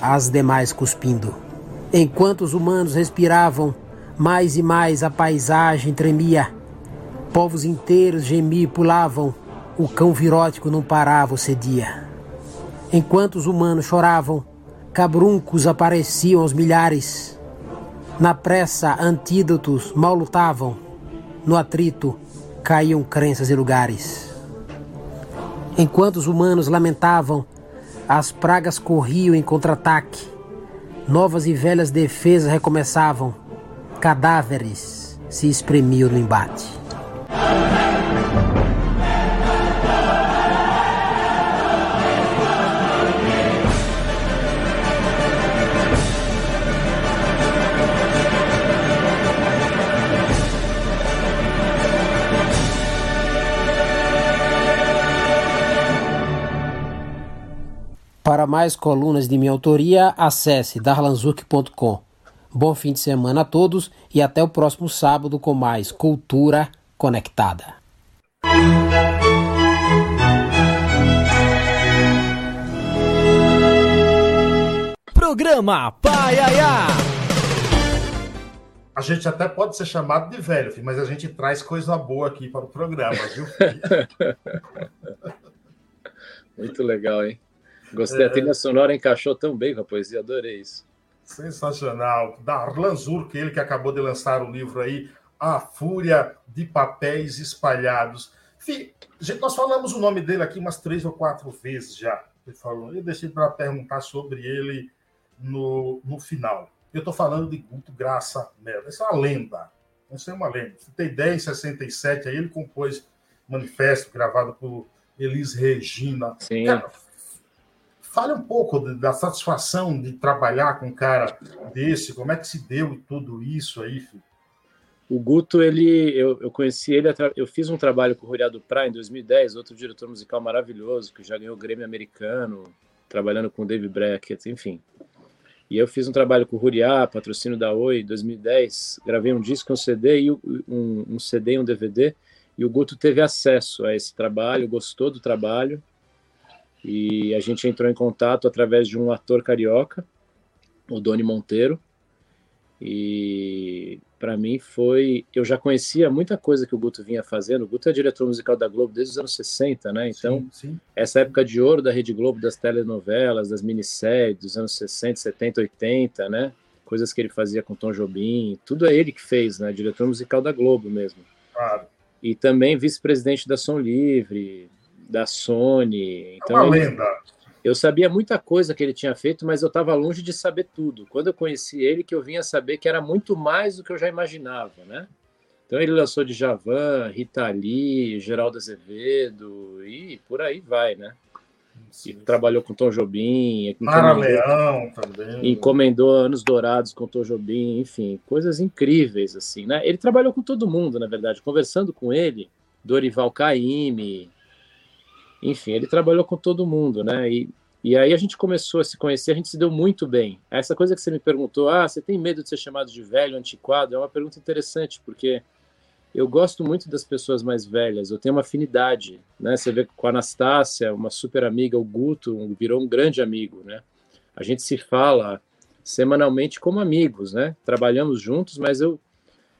Speaker 13: as demais cuspindo. Enquanto os humanos respiravam, mais e mais a paisagem tremia, povos inteiros gemiam e pulavam o cão virótico não parava ou cedia. Enquanto os humanos choravam, cabruncos apareciam aos milhares. Na pressa, antídotos mal lutavam. No atrito, caíam crenças e lugares. Enquanto os humanos lamentavam, as pragas corriam em contra-ataque. Novas e velhas defesas recomeçavam. Cadáveres se espremiam no embate. Para mais colunas de minha autoria, acesse darlanzurk.com. Bom fim de semana a todos e até o próximo sábado com mais Cultura Conectada.
Speaker 5: Programa Paiaiá.
Speaker 6: A gente até pode ser chamado de velho, filho, mas a gente traz coisa boa aqui para o programa, viu? filho?
Speaker 7: Muito legal, hein? Gostei, a trilha sonora encaixou tão bem com a poesia, adorei isso.
Speaker 6: Sensacional. Da Arlan Zurk, ele que acabou de lançar o livro aí, A Fúria de Papéis Espalhados. Fih, nós falamos o nome dele aqui umas três ou quatro vezes já. Ele falou, eu deixei para perguntar sobre ele no, no final. Eu estou falando de Guto Graça Mello. Essa é uma lenda. Isso é uma lenda. Você tem 10, 67, aí ele compôs manifesto gravado por Elis Regina.
Speaker 7: Sim.
Speaker 6: Cara, fale um pouco da satisfação de trabalhar com um cara desse, como é que se deu tudo isso aí, filho?
Speaker 7: O Guto, ele, eu, eu conheci ele, eu fiz um trabalho com o Ruriado Pra em 2010, outro diretor musical maravilhoso, que já ganhou o Grêmio americano, trabalhando com o David Brackett, enfim. E eu fiz um trabalho com o Ruriá, patrocínio da Oi, em 2010, gravei um disco, um CD e um, um CD e um DVD, e o Guto teve acesso a esse trabalho, gostou do trabalho, e a gente entrou em contato através de um ator carioca, o Doni Monteiro, e para mim foi. Eu já conhecia muita coisa que o Guto vinha fazendo. O Guto é diretor musical da Globo desde os anos 60, né? Então, sim, sim. essa época de ouro da Rede Globo, das telenovelas, das minisséries dos anos 60, 70, 80, né? Coisas que ele fazia com Tom Jobim, tudo é ele que fez, né? Diretor musical da Globo mesmo.
Speaker 6: Claro.
Speaker 7: E também vice-presidente da Som Livre, da Sony. Então,
Speaker 6: é uma
Speaker 7: ele,
Speaker 6: lenda.
Speaker 7: Eu sabia muita coisa que ele tinha feito, mas eu estava longe de saber tudo. Quando eu conheci ele, que eu vinha saber que era muito mais do que eu já imaginava, né? Então ele lançou de Javan, Rita Lee, Geraldo Azevedo e por aí vai, né? E trabalhou com Tom Jobim,
Speaker 6: Mara Leão também.
Speaker 7: Encomendou Anos Dourados com Tom Jobim, enfim, coisas incríveis assim, né? Ele trabalhou com todo mundo, na verdade, conversando com ele, Dorival Caymmi, enfim, ele trabalhou com todo mundo, né? E, e aí a gente começou a se conhecer, a gente se deu muito bem. Essa coisa que você me perguntou, ah, você tem medo de ser chamado de velho, antiquado? É uma pergunta interessante, porque eu gosto muito das pessoas mais velhas, eu tenho uma afinidade, né? Você vê com a Anastácia, uma super amiga, o Guto, virou um grande amigo, né? A gente se fala semanalmente como amigos, né? Trabalhamos juntos, mas eu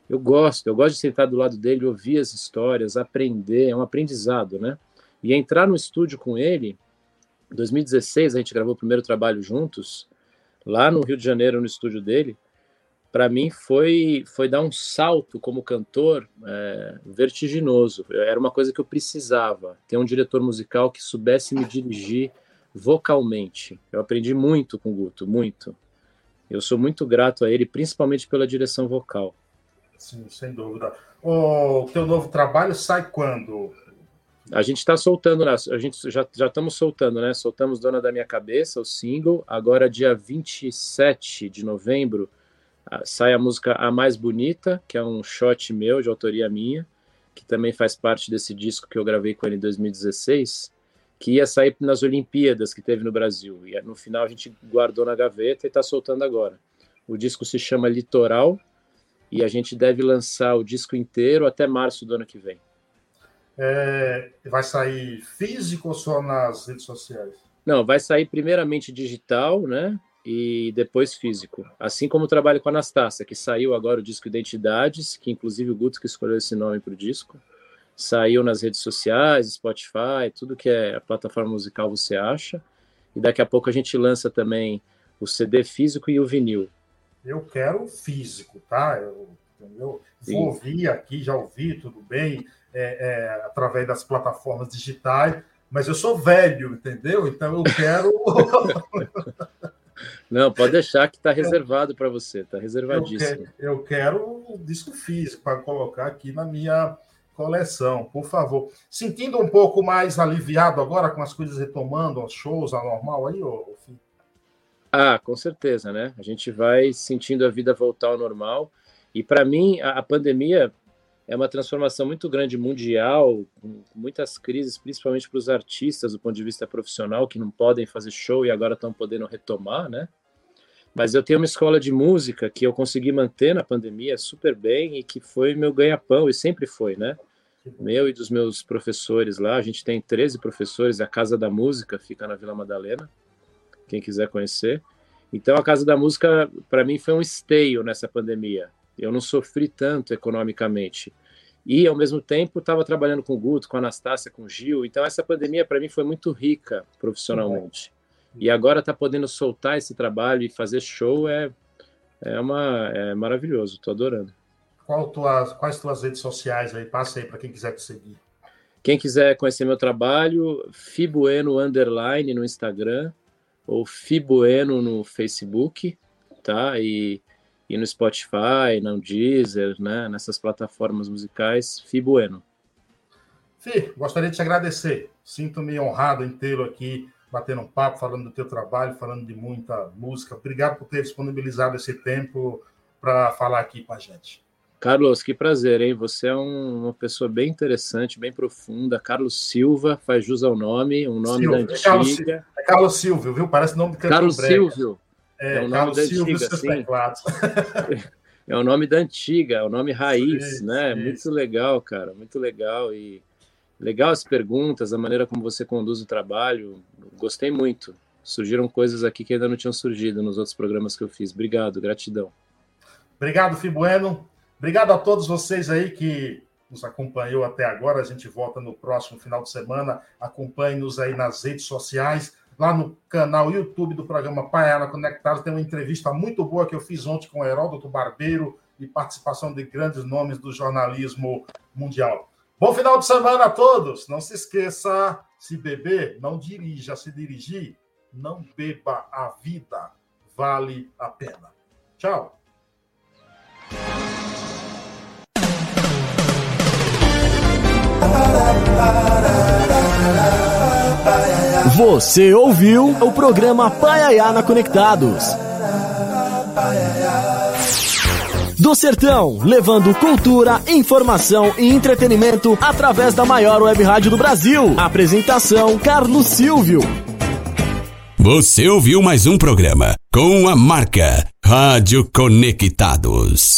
Speaker 7: eu gosto, eu gosto de sentar do lado dele, ouvir as histórias, aprender, é um aprendizado, né? E entrar no estúdio com ele, em 2016 a gente gravou o primeiro trabalho juntos, lá no Rio de Janeiro, no estúdio dele. Para mim foi foi dar um salto como cantor é, vertiginoso. Era uma coisa que eu precisava ter um diretor musical que soubesse me dirigir vocalmente. Eu aprendi muito com o Guto, muito. Eu sou muito grato a ele, principalmente pela direção vocal.
Speaker 6: Sim, sem dúvida. O teu novo trabalho sai quando?
Speaker 7: A gente está soltando, a gente já, já estamos soltando, né? Soltamos Dona da Minha Cabeça, o single. Agora, dia 27 de novembro, sai a música A Mais Bonita, que é um shot meu, de autoria minha, que também faz parte desse disco que eu gravei com ele em 2016, que ia sair nas Olimpíadas que teve no Brasil. E no final a gente guardou na gaveta e está soltando agora. O disco se chama Litoral e a gente deve lançar o disco inteiro até março do ano que vem.
Speaker 6: É, vai sair físico ou só nas redes sociais?
Speaker 7: Não, vai sair primeiramente digital, né? E depois físico. Assim como o trabalho com a Anastácia, que saiu agora o disco Identidades, que inclusive o Guto que escolheu esse nome para o disco. Saiu nas redes sociais, Spotify, tudo que é a plataforma musical você acha. E daqui a pouco a gente lança também o CD físico e o vinil.
Speaker 6: Eu quero físico, tá? Eu, eu vou ouvir aqui, já ouvi, tudo bem é, é, através das plataformas digitais, mas eu sou velho, entendeu? Então eu quero.
Speaker 7: Não, pode deixar que está reservado para você, está reservadíssimo.
Speaker 6: Eu, que, eu quero o disco físico para colocar aqui na minha coleção, por favor. Sentindo um pouco mais aliviado agora com as coisas retomando, os shows, a normal aí, ô,
Speaker 7: Ah, com certeza, né? A gente vai sentindo a vida voltar ao normal. E para mim, a, a pandemia é uma transformação muito grande mundial, com muitas crises, principalmente para os artistas do ponto de vista profissional, que não podem fazer show e agora estão podendo retomar, né? Mas eu tenho uma escola de música que eu consegui manter na pandemia super bem e que foi meu ganha-pão, e sempre foi, né? Meu e dos meus professores lá, a gente tem 13 professores, a Casa da Música fica na Vila Madalena, quem quiser conhecer. Então, a Casa da Música, para mim, foi um esteio nessa pandemia eu não sofri tanto economicamente. E, ao mesmo tempo, estava trabalhando com o Guto, com a Anastácia, com o Gil. Então, essa pandemia, para mim, foi muito rica profissionalmente. E agora tá podendo soltar esse trabalho e fazer show é, é, uma, é maravilhoso, tô adorando.
Speaker 6: Qual tuas, quais tuas redes sociais aí? Passa aí para quem quiser te seguir.
Speaker 7: Quem quiser conhecer meu trabalho, Fibueno Underline no Instagram ou Fibueno no Facebook, tá? E, e no Spotify, no Deezer, né? Nessas plataformas musicais, Fibueno.
Speaker 6: Fi, gostaria de te agradecer. Sinto-me honrado em tê-lo aqui, batendo um papo, falando do teu trabalho, falando de muita música. Obrigado por ter disponibilizado esse tempo para falar aqui com a gente.
Speaker 7: Carlos, que prazer, hein? Você é um, uma pessoa bem interessante, bem profunda. Carlos Silva, faz jus ao nome, um nome Silvio. da antiga. É
Speaker 6: Carlos, é Carlos Silvio, viu? Parece nome de
Speaker 7: Carlos. Silvio.
Speaker 6: É, é o nome Carlos da antiga, sim.
Speaker 7: é o nome da antiga, é o nome raiz, né? Muito legal, cara, muito legal. E legal as perguntas, a maneira como você conduz o trabalho. Gostei muito. Surgiram coisas aqui que ainda não tinham surgido nos outros programas que eu fiz. Obrigado, gratidão.
Speaker 6: Obrigado, Fibueno. Obrigado a todos vocês aí que nos acompanhou até agora. A gente volta no próximo final de semana. Acompanhe-nos aí nas redes sociais. Lá no canal YouTube do programa Paiana Conectado tem uma entrevista muito boa que eu fiz ontem com o Heródoto Barbeiro e participação de grandes nomes do jornalismo mundial. Bom final de semana a todos. Não se esqueça, se beber, não dirija. Se dirigir, não beba a vida. Vale a pena. Tchau.
Speaker 5: Você ouviu o programa Paiayana Conectados. Do Sertão, levando cultura, informação e entretenimento através da maior web rádio do Brasil. Apresentação: Carlos Silvio.
Speaker 3: Você ouviu mais um programa com a marca Rádio Conectados.